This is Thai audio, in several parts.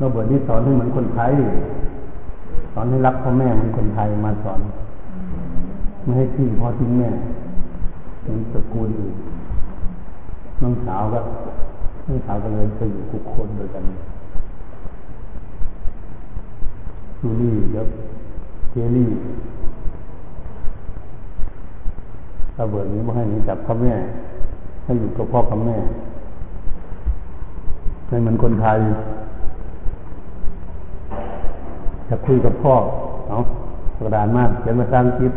เราเบิดนี่สอนให้เหมือนคนไทยสอนให้รักพ่อแม่เหมือนคนไทยมาสอนไม่ให้ทิ้งพ่อทิ้งแม่เป็นตระกูลอื่นน้องสาวก็น้องสาวก็เลยไปอยู่กุกคนด้วยกันจูลี่แล้วเจลี่ระเบิดนี้ไม่ให้หนีจับพ่อแม่ให้อยู่กับพ่อกับแม่ไม่เหมือนคนไทย จะคุยกับพ่อเอากระดานมากเขียนมาสร้างคลิป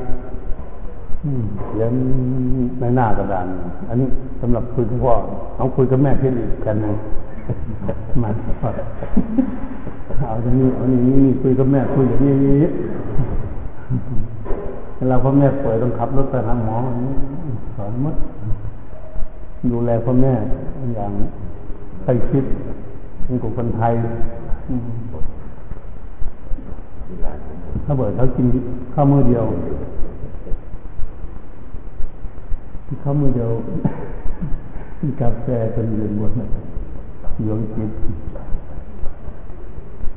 เขียนในหน้ากระดาน อันนี้สำหรับคุยกับพ่อเอาคุยกับแม่เพียงอีกกันหนึ่งมาเอาอย่างนี้เอาอย่างนี้คุยกับแม่คุยอย่างนี้นี้เวลาพ่อแม่ป่วยต้องขับรถไปหาหมออันนี้สอนมัดดูแลพ่อแม่อย่างใกล้ชิดนี่กับคนไทย ถ้าเบิดเขากินข้าวมือเดียวข้าวมือเดียวกินกาแฟจนยืนบนยงจิต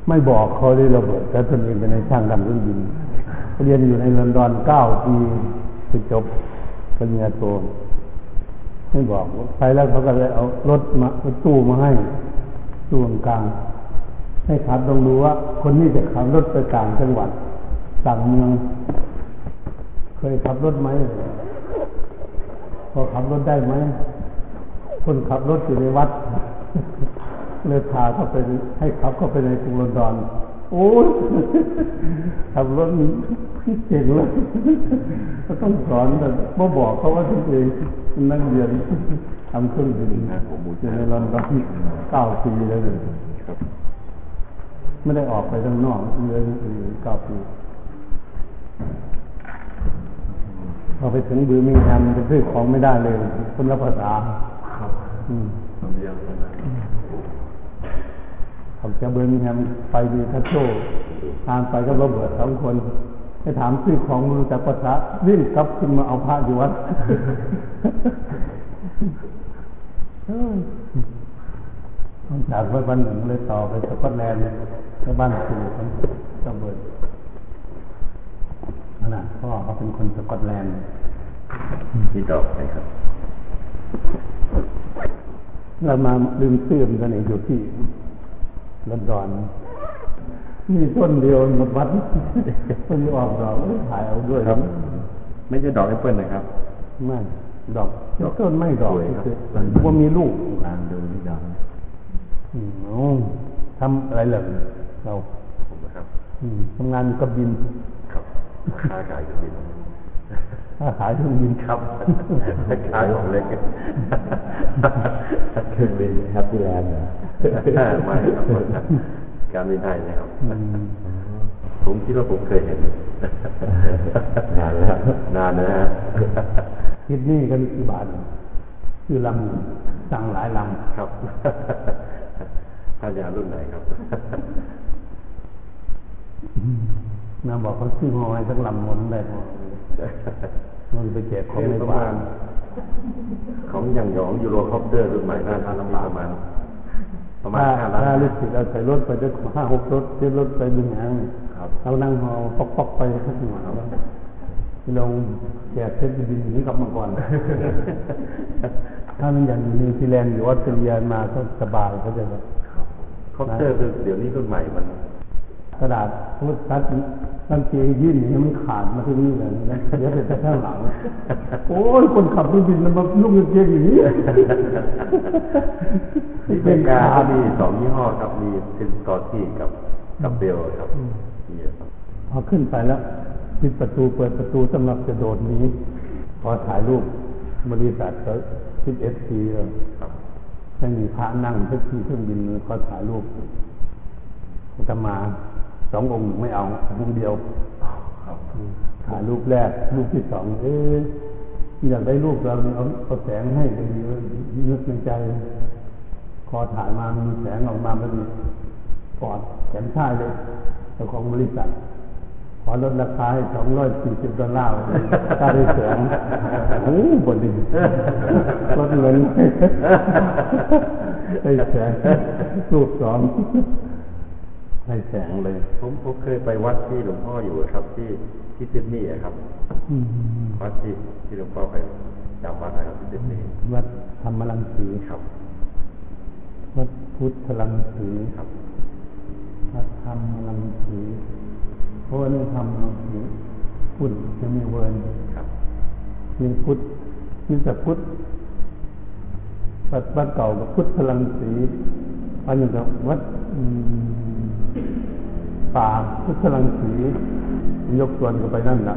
ไม่บอกเขาได้ระเบิดแต่ตนเองเป็นในช่างทำเครื่องบินเรียนอยู่ในลอนดอนเก้าปีไปจบปริญญาโทไม่บอกไปแล้วเขาก็เลยเอารถมาตู้มาให้ตู้กลางให้ขับต้องดูว่า คนนี้จะขับรถไปต่างจังหวัด ต่างเมือง เคยขับรถไหมพอขับรถได้ไหม คนขับรถอยู่ในวัด เลยพาเขาไปให้ขับเข้าไปในกรุงลอนดอน โอ้ยขับรถพี่เก่งเลยก็ต้องสอนแต่บ่บอกเขาว่าตัวเองนั่งเรียนทำเครื่องบินอยู่ในลอนดอนเก้าปีแล้วเลยไม่ได้ออกไปข้างนอกเรียนเก้าปี พอไปถึงบือมีงานจะซื้อของไม่ได้เลยคนละภาษาอืมผมจะเบิร์มิงแฮมไปดีทัชโชทานไปก็ระเบิดสองคนให้ถามซื้อของมือจากภาษาวิ่งกลับขึ้นมาเอาพระอยู่วัดจากวัดวันหนึ่งเลยต่อไปสกอตแลนด์ก็บ้านสู่คนระเบิดนั่ นน่ะพ่อเขาเป็นคนสกอตแลนด์ที่ดอกนะครับ เรามาลืมซื้อมันกันเองอยู่ที่ลอนดอนมีต้นเดียวหมดวัดมันออกดอกถ่ายเอาด้วยครับ ไม่ใช่ดอกแอปเปิลนะครับไม่ดอกต้นไม่ดอกสวยครับคือว่ามีลูกลางดูนี่ดอกอืมอ๋อทำอะไรเหล่าเราผมนะครับอืมทำงานกับบิน ครับค้าขายเครื่องบินถ้าขายเครื่องบินครับขายของเล็กเครื่องบินแฮปปี้แลนด์เหรอไม่ครับการบินไทยนะครับอืมผมคิดว่าผมเคยเห็นนานแล้วนานนะฮะคิดนี่กันกี่บาทคือลำสั่งหลายลครับท่านยารุ่นไหนครับำ นาบอกเขาซื้อหอยสักลำหมดได้พอมันไปแจกของในประบ้ามาณนของอย่างหยองยูโรคอปเตอร์รุ่นใหม่น่าจะมีประมาณประมาณถ้าห้าล้านถ้าลูกศิษย์เอาใส่รถไปจะห้าหกรถเที่รถไปดึงหางครับเรานั่งหอปอกปอกๆไปข้างหลังลงแจกเพชรบินหนีกลับมาก่อนถ้ามันอย่างอยู่นิวซีแลนด์หรือออสเตรเลียมาก็สบายเขาใจะแบบคอปเตอร์คือเดี๋ยวนี้รุ่นใหม่มัน กระดาษพุทธัดนั่นเจยื่นอย่างนี้มันขาดมาที่นี่เลยนะเดี๋ยวไปข้างหลัง โอ้ยคนขับเครื่องบินมันมาลุ่งเกงอย่างนี้ที่อเมริกาก็มีสองยี่ห้อครับมีเซนสกอร์ตี้กับกับเบลครับมีครับพอขึ้นไปแล้วปิดประตูเปิดประตูสำหรับจะโดดหนี้พอถ่ายรูปบริษัทก็สิบเอสทีเลยครับไม่มีพระนั่งสักทีเครื่องบินก็ถ่ายรูปจะมา สององค์ไม่เอาองค์เดียวถ่ายรูปแรก รูปที่สองเอ๊ะอยากได้รูปเราเอาเอาแสงให้ไปดีนึกในใจพอถ่ายมามีแสงออกมาพอดีกอดแขนชายเลยเจ้าของบริษัทขอลดราคาให้สองร้อยสี่สิบดอลลาร์ถ้าได้แสงโอ้บดีลดเงินได้แสงรูปสอง ให้แสงเลย ผมผมเคยไปวัดที่หลวงพ่ออยู่ครับ ที่ที่ซิดนีย์อะครับอืมวัดที่ที่หลวงพ่อไปจำวัดนะครับที่ซิดนีย์วัดธรรมรังสีครับ วัดพุทธรังสีครับวัดธรรมรังสีเพราะว่านี่ธรรมรังสีพุทธจะมีเวิร์นครับมีพุทธมีแต่พุทธวัดวัดเก่ากับพุทธรังสีอันนี้ก็วัดอืม ป่าพุทธรังสียกส่วนกันไปนั่นนะ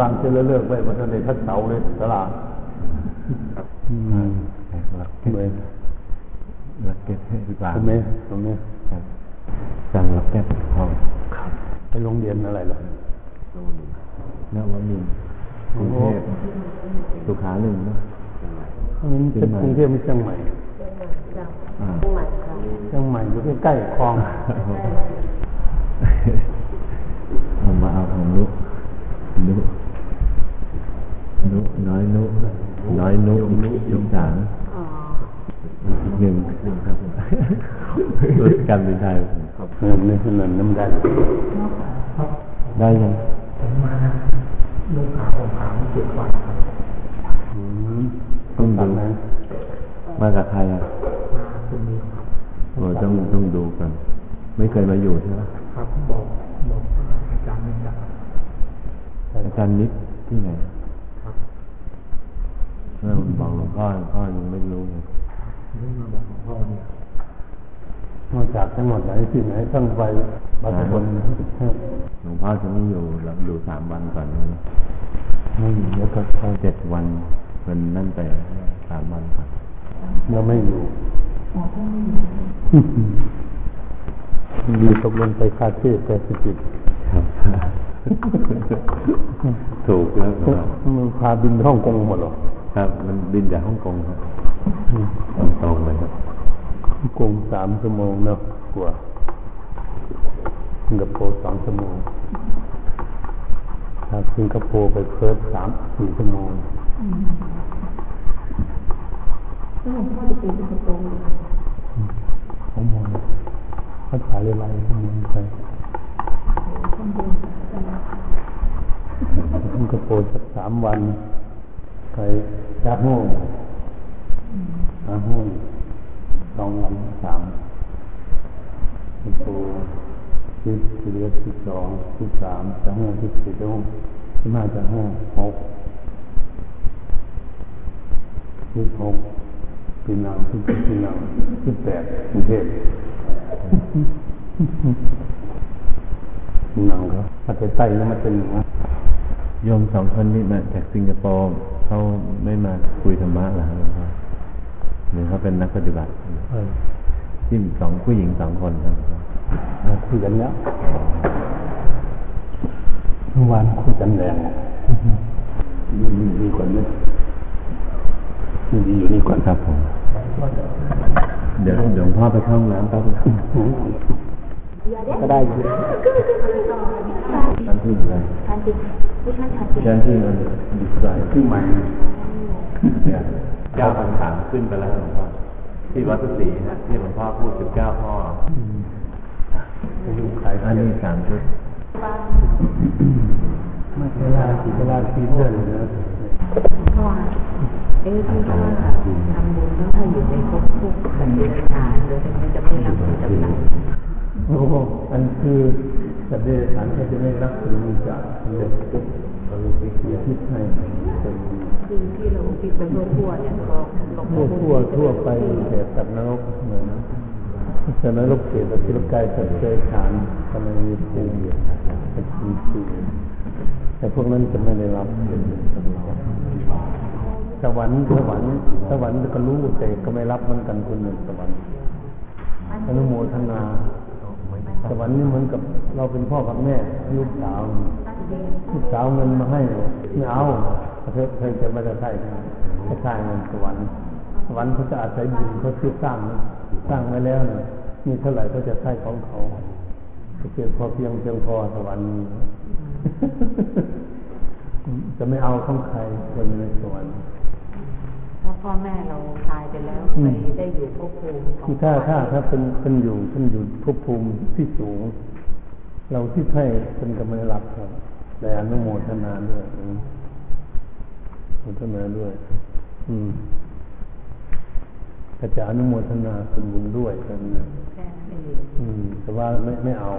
วางเส้นเลิกๆไว้บนในทัดเสาเลยตลาดครับอืมรักทำไมรักเก็บให้ดีกว่าตรงนี้ตรงนี้ครับสั่งรักแก้ปวดท้องไปโรงเรียนอะไรล่ะนวมินทร์กรุงเทพสุขาหนึ่งเนอะมันเป็นกรุงเทพไม่เชียงใหม่อ่าเชียงใหม่อยู่ใกล้ๆคลองผ มมาเอาของนุนุนุน้อยนุน้อยนุนุยุกสางอีกหนึ่งหนึ่งครับรถการบินไทยครับเออนี่ขนาดน้ำได้ได้ยังอืมต้องตัดูดนะมากับใครอะโอ้ต้องต้องดูกัน ไม่เคยมาอยู่ใช่ไหมครับบอกบอกอาจารย์นึงนะครับ อาจารย์นิดที่ไหนครับเออบอกหลวงพ่อหลวงพ่อยังไม่รู้เลยเพิ่งมาบอกหลวงพ่อเนี่ยนอกจากทั้งหมดไหนที่ไหนตั้งไปบางคนหลวงพ่อจะไม่อยู่เราอยู่สามวันก่อนนะไม่อยู่แล้วก็ก็เจ็ดวันมันนั่นไปสามวันก่อนเราไม่อยู่ดีตกลงไปคาเธ่ย์แปซิฟิกครับ ถูกแล้วครับมันพาบินไปฮ่องกงหมดหรอครับ มันบินจากฮ่องกงครับตรงๆเลยครับฮ่องกงสามชั่วโมงเนอะกว่าสิงคโปร์สองชั่วโมงจากสิงคโปร์ไปเพิร์ธสามสี่ชั่วโมงแล้วหลวงพ่อจะไปสิงคโปร์ชั่วโมงภาษาเรียนอะไรชั่วโมงไป ข้านกันนะสิงคโปร์สักสามวันไปยาโฮ่ยาโฮ่สองวันสามสิงคโปรสิบสิบเอ็ดสิบสองสิบสามจะห้าสิบสี่จะห้าสิบห้าจะห้าหกสิบหกปีนังสิบเจ็ดปีนังสิบแปดกรุงเทพ ปีนังครับมาแต่ใต้แล้วมาเป็นหนึ่งนะโยมสองคนนี้มาจากสิงคโปร์เขาไม่มาคุยธรรมะเหรอครับหลวงพ่อหรือเขาเป็นนักปฏิบัติเออที่สองผู้หญิงสองคนครับมาคุยกันแล้วเมื่อวานคุยกันแรงดีดีดีกว่านี้ดีดีอยู่นี่ก่อนครับผมเดี๋ยวเดี๋ยวหลวงพ่อไปเข้าห้องน้ำแป๊บนึง ก็ได้อยู่ท่านที่อะไรทานจริงผู้ท่านทานจริงท่านที่มันดีไซน์ที่ใหม่เนี่ยเก้าพันสามขึ้นไปแล้วหลวงพ่อที่วัดสุสีฮะที่หลวงพ่อพูดสิบเก้าข้อไปดูขายอันนี้สามชุดไม่เวลากี่เวลาคีเพื่อนเลยนะพ่อเอ๊ะที่ว่าทำบุญแล้วถ้าอยู่ในภพทุกข์สัตว์เดรัจฉานหรือมันจะไม่รับผลกำไร โอ้โหอันคือสัตว์เดรัจฉานก็จะไม่รับผลจากเด็กเราเลยไปเสียทิศให้คือที่เราที่ไปทั่วทั่วเนี่ยก็หลวงทั่วทั่วทั่วไปเขตสัตว์นรกเหมือนนะสัตว์นรกเขตสัตว์ที่ร่างกายสัตว์เดรัจฉานทำไมมีภูมิเป็นภูมิภูมิแต่พวกนั้นจะไม่ได้รับสวรรค์สวรรค์สวรรค์ก็รู้แต่ก็ไม่รับเหมือนกันคนหนึ่งสวรรค์อนุโมทนา สวรรค์นี่เหมือนกับเราเป็นพ่อกับแม่ลูกสาวลูกสาวเงินมาให้ไม่เอาเธอเธอจะไม่ได้ใช่ไม่ใช่เงินสวรรค์สวรรค์เขาจะอาศัยบุญเขาซื้อสร้างสร้างไว้แล้วนะมีเท่าไหร่ก็จะใช้ของเขาเพียงพอเพียงเพียงพอสวรรค์จะไม่เอาของใครคนในสวรรค์ พ่อแม่เราตายไปแล้วอืไปมได้อยู่ภพภูมิของคือถ้าถ้าถ้าเป็นเป็นอยู่เป็นอยู่ภพภูมิที่สูง เราที่ให้เป็นกำลังรับครับแต่อนุโมทนาด้วยอืมอนุโมทนาด้วย อืมก็จะอนุโมทนาเป็นบุญด้วยกันนะแค่นั้นเองอืม แต่ว่าไม่ไม่เอา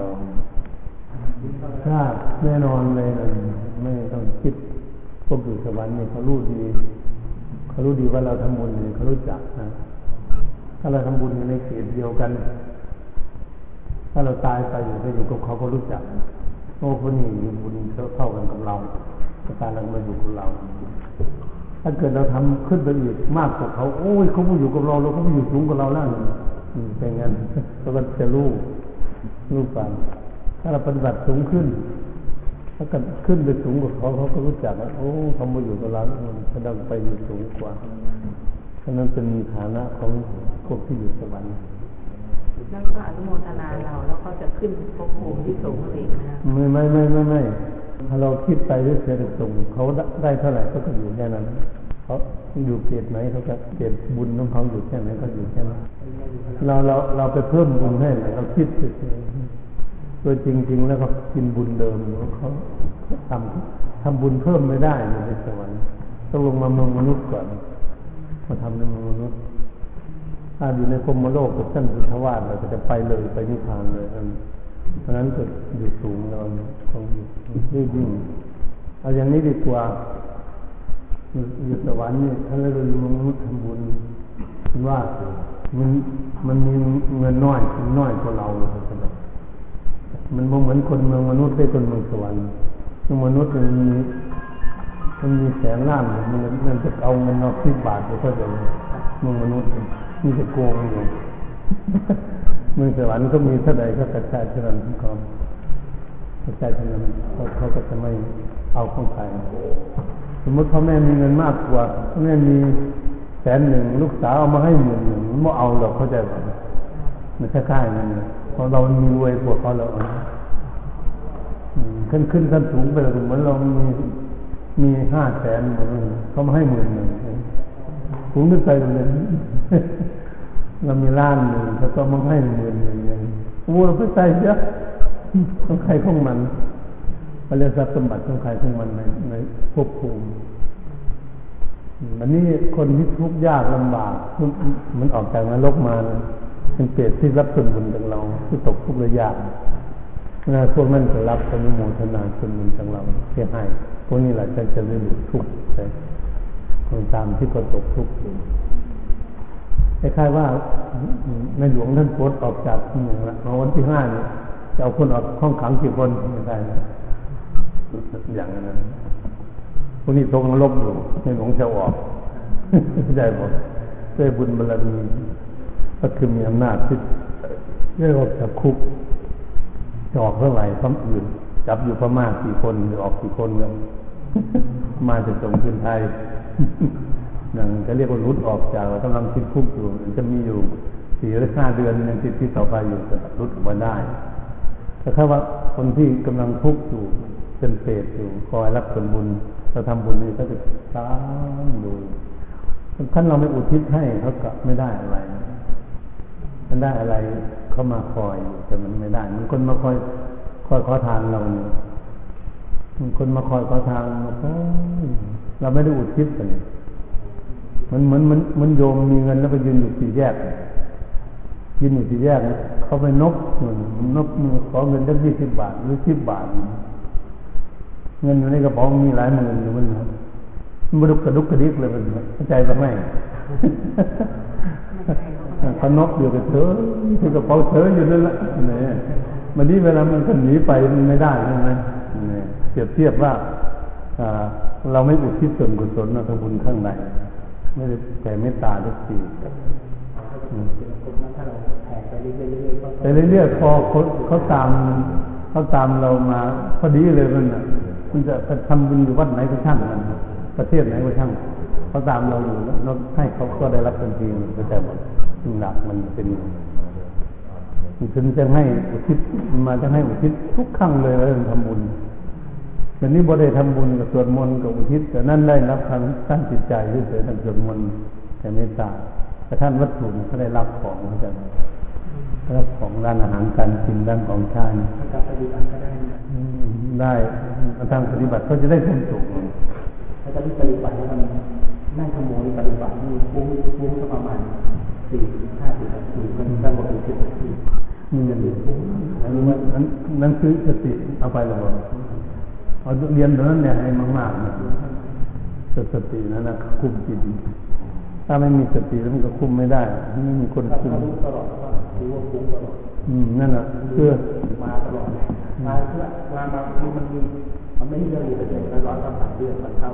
ถ้าแน่นอนเลยนะไม่ต้องคิดพวกอยู่สวรรค์เนี่ยเขารู้ดี เขารู้ดีว่าเราทำบุญเนี่ยเขารู้จักนะถ้าเราทำบุญในเขตเดียวกัน ถ้าเราตายไปอยู่ไปอยู่กับเขาก็รู้จักโอ้คนนี้มีบุญเท่ากันกับเราตายแล้วมาอยู่กับเรา ถ้าเกิดเราทำขึ้นไปอีกมากกว่าเขาโอ้ยเขาไมาอยู่กับเราเราก็มาอยู่สูงกว่าเราแล้วเป็นงั้นเราก็จะรู้รู้กันถ้าเราปฏิบัติสูงขึ้น ถ้าเกิดขึ้นไปสูงกว่าเขาเขาก็รู้จักว่าโอ้เขามาอยู่กับเราแล้วมันก็ต้องไปอยู่สูงกว่าฉะนั้นเป็นฐานะของพวกที่อยู่สวรรค์แล้วก็อนุโมทนาเราแล้วก็จะขึ้นภพภูมิที่สูงเองนะไม่ไม่ไม่ไม่ไม่ถ้าเราคิดไปเรื่อยๆส่งเขาได้เท่าไหร่ก็ก็อยู่แค่นั้นเขาอยู่เกตไหนเขาจะเกตบุญของเขาอยู่แค่ไหนก็อยู่แค่นั้นเราเราเราไปเพิ่มบุญให้ไหนเราคิดเฉยๆ โดยจริง ๆ แล้วก็กินบุญเดิมเขาทำทำบุญเพิ่มไม่ได้ในสวรรค์ต้องลงมาเมืองมนุษย์ก่อนมาทำในเมืองมนุษย์ถ้าอยู่ในพรมโลกกับท่านพุทธวาสเราจะไปเลยไปนิพพานเลยอันเพราะฉะนั้นก็อยู่สูงเราต้องอยู่ยิ่งยิ่งเอาอย่างนี้ดีกว่าอยู่สวรรค์นี่ถ้าเราอยู่มนุษย์ทำบุญว่ามันมันมีเงินน้อยนน้อยกว่าเราเลยครับ มันบ่เหมือนคนเมืองมนุษย์ได้คนเมืองสวรรค์มือมนุษย์มันมีมันมีแสนล้านมันมันจะเอาเงินเอาสิบบาทไปก็จะเมืองมนุษย์มีแต่โกงอยู่เมืองสวรรค์ก็มีเท่าใดก็กระจายเท่านั้นก็กระจายเท่านั้นเขาก็จะไม่เอาของใครสมมติพ่อแม่มีเงินมากกว่าพ่อแม่มีแสนหนึ่งลูกสาวเอามาให้หมื่นหนึ่งมันไม่เอาหรอกเข้าใจป่ะมันคล้ายๆนั่นนะเพราะเรามีรวยกว่าเขาเราขึ้นขึ้นขั้นสูงไปเลยเหมือนเรามีมีห้าแสนเหมือนเขามาให้หมื่นหนึ่งสูงขึ้นไปเลยเรามีล้านหนึ่งเขาก็มาให้หมื่นหนึ่งอย่างโอ้เราไปใส่เยอะของใครของมันเขาเรียกทรัพย์สมบัติของใครของมันในในภพภูมิอันนี้คนที่ทุกข์ยากลำบากมันมันออกจากนรกมานะ เป็นเปรตที่รับส่วนบุญจากเราที่ตกทุกข์ระยากนะพวกนั้นจะรับอนุโมทนาส่วนบุญจากเราที่ให้พวกนี้แหละจะจะไม่หลุดทุกข์ไปคนตามที่ก็ตกทุกข์อยู่คล้ายๆว่าในหลวงท่านโพสต์ออกจากเมืองละมาวันที่ห้าเนี่ยจะเอาคนออกห้องขังกี่คนไม่ได้นะอย่างนั้นพวกนี้ตรงนรกอยู่ในหลวงจะออกไม่ได้หมดด้วยบุญบารมี ก็คือมีอำนาจที่เรียกว่าจับคุกจะออกเท่าไหร่คำอื่น จับอยู่พม่ากี่คนหรือออกกี่คนกันมาจะส่งขึ้นไทยอย่งจะเรียกว่ารุดออกจากกำลังติดคุกอยู่มันจะมีอยู่สี่หรือห้าเดือนยังติดที่ต่อไปอยู่จะรุดออกมาได้แต่ถ้าว่าคนที่กำลังทุกข์อยู่เป็นเปรตอยู่คอยรับผลบุญเราทำบุญนี่ก็จะตามดูท่านเราไม่อุทิศให้เขาก็ไม่ได้อะไร มันได้อะไรเขามาคอยอยู่แต่มันไม่ได้ มันคนมาคอยคอยขอทานเราเนี่ยมันคนมาคอยขอทานเราก็เราไม่ได้อุทิศกันมันเหมือนมันมันโยมมีเงินแล้วไปยืนอยู่สี่แยกยืนอยู่สี่แยกเขาไปนกเงินนกมือขอเงินตั้ยี่สิบบาทหรือสิบบาท เงินอยู่ในกระเป๋ามีหลายหมื่นอยู่มันมันดุกกระดุกกระดิกเลยมันเข้าใจบ้างไหม ขานกอยู่กับเธอที่กระเป๋าเธออยู่นั่นแหละเนี่ยมันนี้เวลามันก็หนีไปมันไม่ได้ใช่ไหมเนี่ยเปรียบเทียบว่าเราไม่อุทิศส่วนกุศลนะทบุญข้างในไม่ได้แต่เมตตาทุกทีไปเรื่อยๆพอเขาเขาตามเขาตามเรามาพอดีเลยมันอะมันจะทำบุญอยู่วัดไหนก็ช่างมันประเทศไหนก็ช่างเขาตามเราอยู่แล้วให้เขาก็ได้รับทันทีมันก็แต่หมด หลักมันเป็นมันถึงจะให้อุทิศมาจะให้อุทิศทุกครั้งเลยแล้วทำบุญแต่นี้บ่ได้ทำบุญกับสวดมนต์กับอุทิศแต่นั่นได้รับทางตั้งจิตใจเฉยๆทางสวดมนต์ทแต่เมตตาแต่ท่านวัตถุเนี่ยเขาได้รับของเขาจะรับของร้านอาหารการกินร้านของทานถ้ากับปฏิบัติก็ได้นะอืมได้ทางปฏิบัติเขาจะได้ความสุขถ้าจะปฏิบัติแล้วมันนั่งขโมยปฏิบัตินี่ฟุ้งฟุ้งสักประมาณ สี่ห้าสิบนาทีมันสงบอยู่สิบนาทีอืมอันนี้มันนั้นนั้นคือสติเอาไปแล้วเอาเรียนตรงนั้นเนี่ยให้มากๆนะสตินั่นนะคุมจิตถ้าไม่มีสติแล้วมันก็คุมไม่ได้ไม่มีคนถ้าคุมรู้ตลอดก็รู้ว่าฟุ้งตลอดอืมนั่นแหละเพื่อมาตลอดมาเพื่อมาบางทีมันมีมันไม่ใช่เรื่องเดียวมันร้อนต่างเรื่องมันเข้า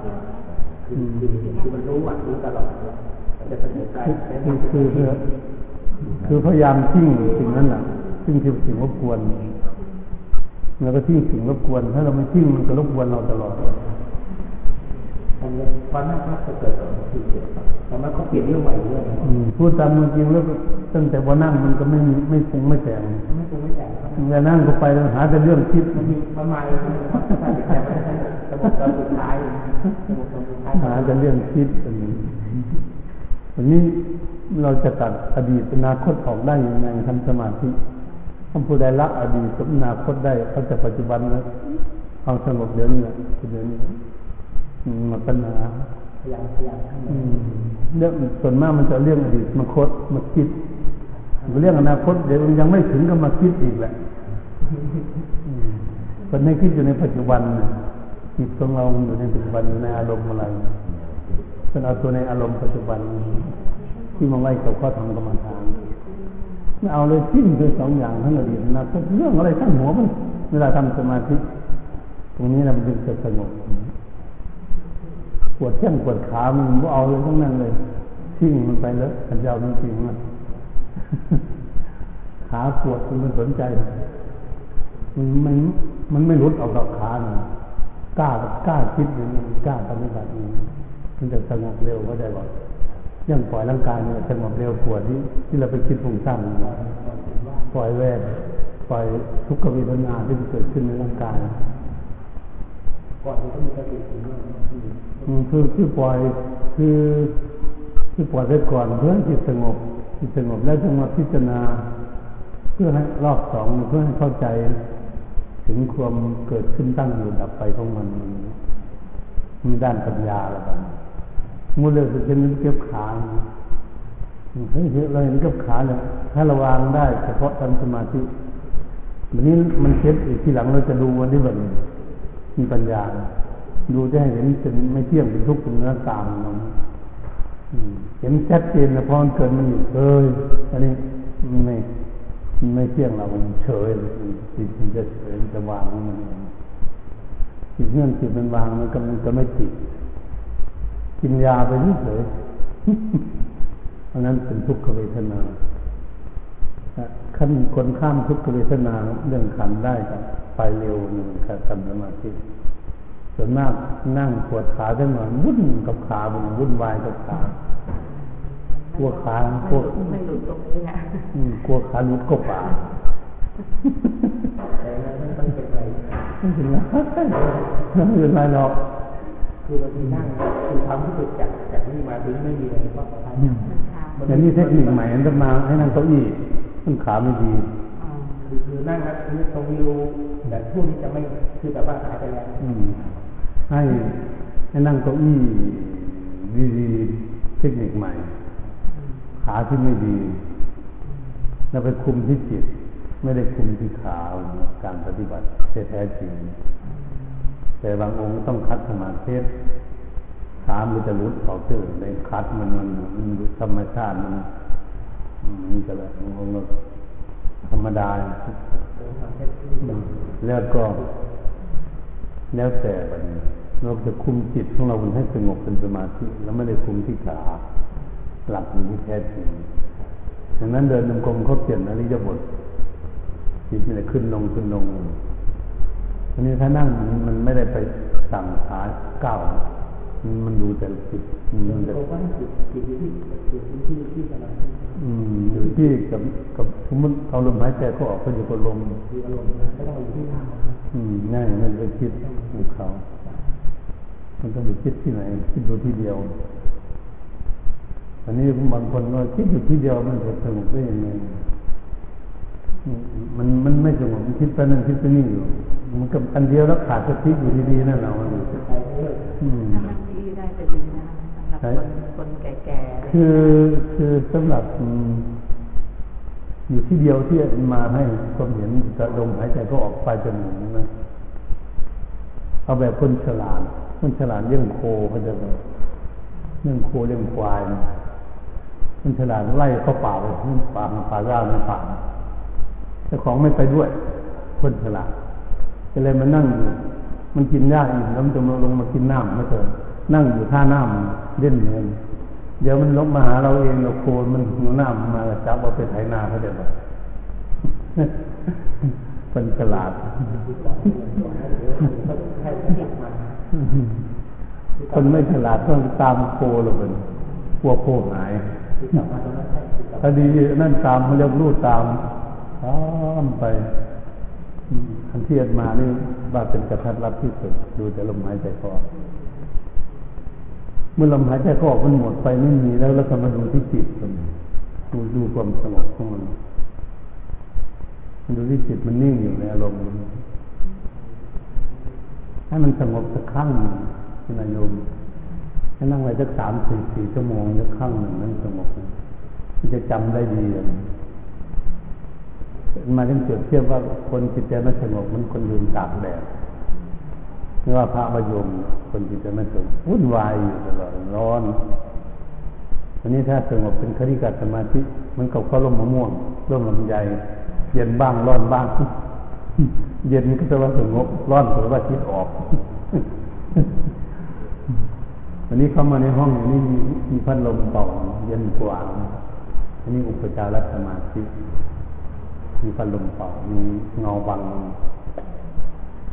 คือคือคือมันรู้อะรู้ตลอด มันจะเสนอใจคือคือคือคือพยายามทิ้งสิ่งนั้นแหละทิ้งที่สิ่งรบกวน แล้วก็ทิ้งสิ่งรบกวน ถ้าเราไม่ทิ้งมันก็รบกวนเราตลอดอันนี้ความน่ารักจะเกิดจากที่เกิดแต่มันก็เปลี่ยนเรื่องใหม่เรื่องอืมพูดตามจริงแล้วก็ตั้งแต่วันนั่งมันก็ไม่มีไม่ปรุงไม่แต่งไม่คงไม่แต่งเวลานั่งก็ไปแล้วหาแต่เรื่องคิดมันมีประมาณมันจะแต่ไม่ได้สมุดตอนสุดท้ายสมุดตอนสุดท้ายหาแต่เรื่องคิดอันนี้ วันนี้เราจะตัดอดีตอนาคตออกได้ยังไงทำสมาธิถ้าผู้ใดละอดีตกับอนาคตได้เขาจะปัจจุบันแล้วเอาสงบเดี๋ยวนี้แหละเดี๋ยวนี้อืมหมดปัญหาพยายามพยายามให้อืมเรื่องส่วนมากมันจะเรื่องอดีตมาคดมาคิดเรื่องอนาคตเดี๋ยวมันยังไม่ถึงก็มาคิดอีกแหละอืมคนให้คิดอยู่ในปัจจุบันน่ะจิตของเราอยู่ในปัจจุบันอยู่ในอารมณ์อะไร เป็นเอาตัวในอารมณ์ปัจจุบันที่มาไว้กับข้อธรรมกรรมฐานไม่เอาเลยทิ้งคือสองอย่างทั้งอดีตอนาคตเรื่องอะไรทั้งหัวมันเวลาทำสมาธิตรงนี้นะมันจึงจะสงบปวดแข้งปวดขามันก็เอาเลยทั้งนั้นเลยทิ้งมันไปแล้วขันยาวจริงๆมันขาปวดมันสนใจมันมันมันไม่รุดออกดอกขานะกล้ากล้าคิดอย่างนี้กล้าปฏิบัติอย่างนี้ มันจะสงบเร็วก็ได้บอกยังปล่อยร่างกายเนี่ยสงบเร็วปวดที่ที่เราไปคิดฟุ้งซ่านปล่อยแวดปล่อยทุกขเวทนาที่มันเกิดขึ้นในร่างกายก่อนที่จะมีสติถึงเรื่องคือคือปล่อยคือคือปล่อยไปก่อนเพื่อให้จิตสงบจิตสงบแล้วจะมาพิจารณา เพื่อให้รอบสองเพื่อให้เข้าใจ ถึงความเกิดขึ้นตั้งอยู่ดับไปของมันมีด้านปัญญาอะไรบ้าง มูเลยจะเป็นเก็บขาเฮ้ยเราเห็นเก็บขาเนี่ยถ้าเราวางได้เฉพาะทำสมาธิวันนี้มันเก็บอีกทีหลังเราจะดูวันนี้แบบมีปัญญา ดูจะให้เห็นเป็นไม่เที่ยงเป็นทุกข์เป็นเนื้อตามมันอืมเห็นชัดเจนนะพอมันเกิดมันอยู่เอยอันนี้ไม่ไม่เที่ยงเรามันเฉยจิตมันจะเฉยจะวางมันจิตเงื่อนจิตมันวางมันก็มันจะไม่ติด กินยาไปเฉยอันนั้นเป็นทุกขเวทนาขั้นคนข้ามทุกขเวทนาเรื่องขันได้ครับไปเร็วหนึ่งการทำสมาธิส่วนมากนั่งปวดขาจังหน่อยวุ่นกับขามันวุ่นวายกับขาปวดขาปวดไม่หลุดตรงนี้แหละอืมกลัวขาหลุดก็ป่าแต่นั้นมันต้องเป็นอะไรไม่เป็นไรไม่เป็นไรหรอก คือบางทีนั่งคือความรู้สึกจากจากนี่มาถึงไม่มีอะไรก็ประทานอย่างนี้เทคนิคใหม่มันจะมาให้นั่งเก้าอี้มันขาไม่ดีอ๋อคือคือนั่งแล้วคือตรงวิวแต่ช่วงนี้จะไม่คือแบบว่าหายไปแล้วอืมให้ให้นั่งเก้าอี้ดีๆเทคนิคใหม่ ขาที่ไม่ดีแล้วไปคุมที่จิต ไม่ได้คุมที่ขาการปฏิบัติแท้ๆจริง แต่บางองค์ต้องคัดสมาธิขามันจะรุดออกตื่นในคัดมันมันมันธรรมชาติมันมันจะแบบบางองค์ธรรมดา แล้วก็ แล้วแต่บันเราจะคุมจิตของเราให้สงบเป็นสมาธิ แล้วไม่ได้คุมที่ขาหลักอยู่ที่แท้จริงดังนั้นเดินนมกลมเขาเปลี่ยนอริยบทจิตมันจะขึ้นลงขึ้นลง อันนี้ถ้านั่งมันไม่ได้ไปสั่งขาก้าวมันมันดูแต่จิตมันจะเพราะว่าจิตจิตที่จิตที่ที่สมาธิอืมอยู่ที่กับกับสมมติเอาลมหายใจเขาออกก็อยู่กับลมคืออารมณ์นะก็ต้องอยู่ที่ทางอืมง่ายมันไปคิดของเขา มันต้องไปคิดที่ไหนคิดดูที่เดียว อันนี้บางคนก็คิดอยู่ที่เดียวมันจะสงบได้ยังไง มันมันไม่สงบมันคิดไปนั่นคิดไปนี่อยู่มันกับอันเดียวแล้วขาดสติอยู่ดีๆนั่นแหละมันอืมถ้ามันที่ได้จะดีนะคะสำหรับคนคนแก่ๆอะไรคือคือสำหรับอืมอยู่ที่เดียวที่มาให้ความเห็นจะลมหายใจก็ออกไปจมูกนะเอาแบบคนฉลาดคนฉลาดเลี้ยงโคเขาจะเลี้ยงโคเลี้ยงควายนะคนฉลาดไล่เข้าป่าไปป่าป่าราในป่าเจ้าของไม่ไปด้วยคนฉลาดก็เลยมานั่งอยู่ มันกินหญ้าอีกแล้วมันจะมาลงมากินน้ำไม่เกินนั่งอยู่ท่าน้ำเล่นเงินเดี๋ยวมันลงมาหาเราเองเราโคนมันหิวน้ำมาจับเอาไปไถนาเขาเดี๋ยวแบบเป็นฉลาด คนไม่ฉลาดต้องตามโคหรอกเป็นกลัวโคหายคดีนั่นตามมันเรียกรูดตาม ตามไป อันที่อาตมานี่บาเป็นกระทัดรัดที่สุด ดูแต่ลมหายใจเข้าอเมื่อลมหายใจเข้าออกมันหมดไปไม่มีแล้วแล้วก็มาดูที่จิตมันดูดูความสงบของมันดูที่จิตมันนิ่งอยู่ในอารมณ์ให้มันสงบสักครั้งหนึ่งคุณนายมให้นั่งไว้สักสามสี่สี่ชั่วโมงสักครั้งหนึ่งนั้นสงบนะมันจะจำได้ดีเลย มาถึงเปรียบเทียบว่าคนจิตใจไม่สงบมันคนยืนตากแดดไม่ว่าพระประยมคนจิตใจไม่สงบวุ่นวายอยู่ตลอดร้อนอันนี้ถ้าสงบเป็นคติกาสมาธิมันกับข้าร่มมะม่วงร่มลำไยเย็นบ้างร้อนบ้าง เย็นก็จะว่าสงบร้อนก็ว่าคิดออกวันนี้เข้ามาในห้องอย่างนี้มีมีพัดลมเป่าเย็นกว่าอันนี้อุปจารสมาธิ มีพัดลมเป่ามีเงาบัง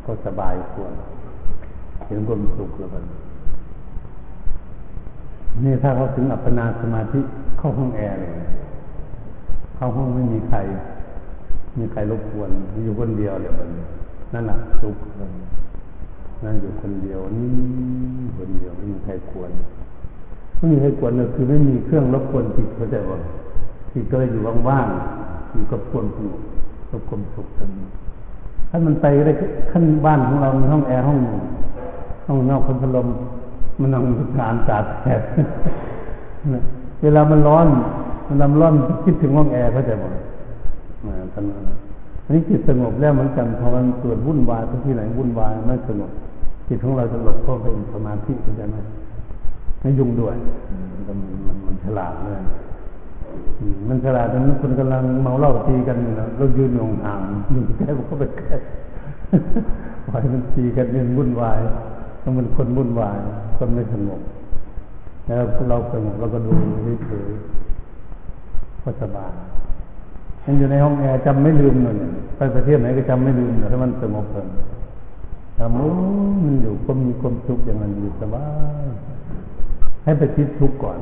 ก็สบายส่วนเห็นความสุขแล้วกันนี่ถ้าเขาถึงอัปปนาสมาธิเข้าห้องแอร์เลยเข้าห้องไม่มีใคร มีใครรบกวนอยู่คนเดียวเดี๋ยวมันนั่นแหละสุขเลยนั่งอยู่คนเดียวนี่คนเดียวไม่มีใครกวนไม่มีใครกวนเลยคือไม่มีเครื่องรบกวนจิตเข้าใจว่าจิตก็เลยอยู่ว่างๆ อยู่กับความสงบกับความสุขกันถ้ามันไปได้ขั้นบ้านของเรามีห้องแอร์ห้องห้องนอกพัดลมมันนั่งงานตากแดดเวลามันร้อน มันลำร้อนคิดถึงห้องแอร์เข้าใจไหมดมาตอนนั้นอันนี้จิตสงบแล้วเหมือนกันพอมันเกิดวุ่นวายที่ไหนวุ่นวายไม่สงบจิตของเราสงบก็เป็นสมาธิเข้าใจไหมไม่ยุ่งด้วยมันมันมันฉลาดเลย มันฉลาดตอนนั้นคนกำลังเมาเหล้าตีกันอยู่นะเรายืนอยู่ห่างอยู่ใกล้ก็ไปใกล้ปล่อยมันตีกันเป็นวุ่นวายต้องเป็นคนวุ่นวาย คนไม่สงบแล้วเราสงบเราก็ดูเฉยๆก็สบายมันอยู่ในห้องแอร์จำไม่ลืมเลยไปประเทศไหนก็จำไม่ลืมถ้ามันสงบเลยทำโอ้มันอยู่ก็มีความสุขอย่างนั้นอยู่สบายให้ไปคิดทุกข์ก่อน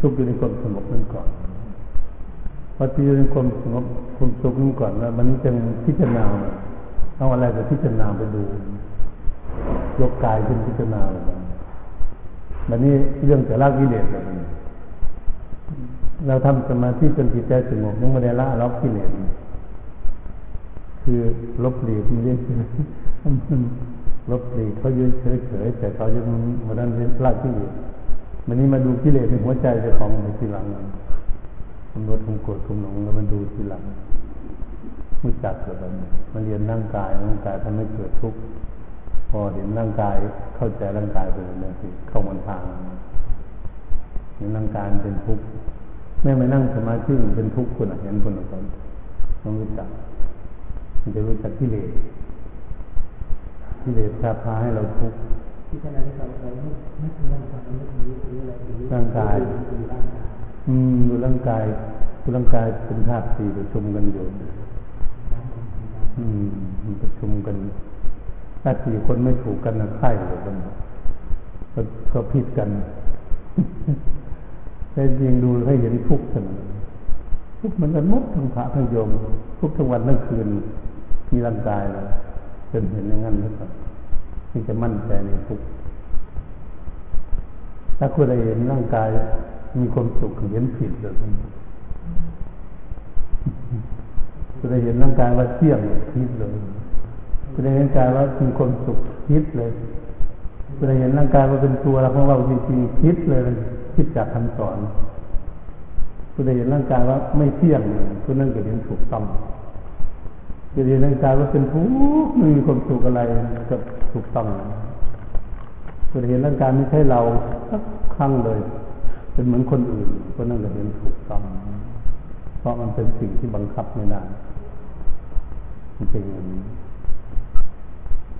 ทุขอยู่ในความสงบนั่นก่อนพอที่อยู่ในความสงบความสุขนั่นก่อนแล้วมันจึงพิจารณาเอาอะไรก็พิจารณาไปดู ยกกายขึ้นพิจารณาเลยมันนี่เรื่องแต่ละกิเลสเลยเราทำสมาธิจนจิตใจสงบยังไม่ได้ละล็อกกิเลสคือลบหลีกมันเรียกลบหลีกเขายืนเฉยๆแต่เขายังมันนั้นเรียนละกิเลส มันนี้มาดูกิเลสในหัวใจเจ้าของในทีหลังมันลดความโกรธความหลงแล้วมันดูทีหลังรู้จักแล้วมันมาเรียนร่างกายร่างกายทำให้เกิดทุกข์พอเห็นร่างกายเข้าใจร่างกายเป็นอะไรสิเข้ามันทางเห็นร่างกายเป็นทุกข์แม่ไม่นั่งสมาธิเป็นทุกข์คุณเห็นคนละคนต้องรู้จักมันจะรู้จักกิเลสกิเลสพาพาให้เราทุกข์ ที่ขณะที่เราเราไม่ถึงร่างกายไม่ถึงหรืออะไรหรือร่างกายร่างกายอืมดูร่างกายดูร่างกายเป็นธาตุสี่ประชุมกันอยู่อืมประชุมกันถ้าสี่คนไม่ถูกกันนะไข่เลยกันก็ก็ผิดกันแต่จริงดูให้เห็นทุกข์กันทุกข์มันกันมดทั้งพระทั้งโยมทุกทั้งวันทั้งคืนมีร่างกายแล้วจนเห็นอย่างนั้นแล้วก็ ที่จะมั่นใจในทุกถ้าคุณได้เห็นร่างกายมีความสุขเห็นผิดเลยคุณได้เห็นร่างกายว่าเที่ยงผิดเลยคุณได้เห็นร่างกายว่ามีความสุขผิดเลยคุณได้เห็นร่างกายว่าเป็นตัวเราของเราจริงๆผิดเลยผิดจากคำสอนคุณได้เห็นร่างกายว่าไม่เที่ยงคุณนั่นก็เห็นถูกต้องจะเห็นร่างกายว่าเป็นทุกข์ไม่มีความสุขอะไรก็ ถูกต้องคุดเห็นร่างกายไม่ใช่เราสักครั้งเลย เป็นเหมือนคนอื่นคนนั่นก็เห็นถูกต้อง เพราะมันเป็นสิ่งที่บังคับไม่ได้มันเป็นอย่างนี้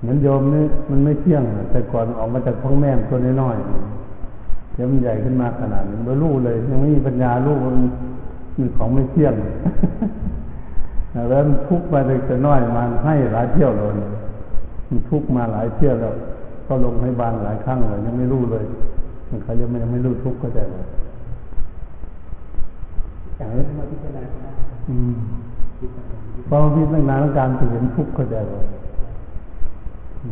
เหมือนโยมนี่มันไม่เที่ยง แต่ก่อนออกมาจากท้องแม่ตัวน้อยๆเดี๋ยวมันใหญ่ขึ้นมาขนาดนี้ไม่รู้เลย ยังไม่มีปัญญารู้มันมีของไม่เที่ยงแล้วมันทุกข์มาเลยแต่น้อยมาให้หลายเที่ยวเลย มันทุกข์มาหลายเที่ยวแล้ว ก็ลงให้บานหลายครั้งเลยยังไม่รู้เลยมันเขายังไม่ยังไม่รู้ทุกข์ก็ใจเลยอย่างนี้มาพิจารณาก็ได้อืมพอพิจารณาการจะเห็นทุกข์ก็ใจเลย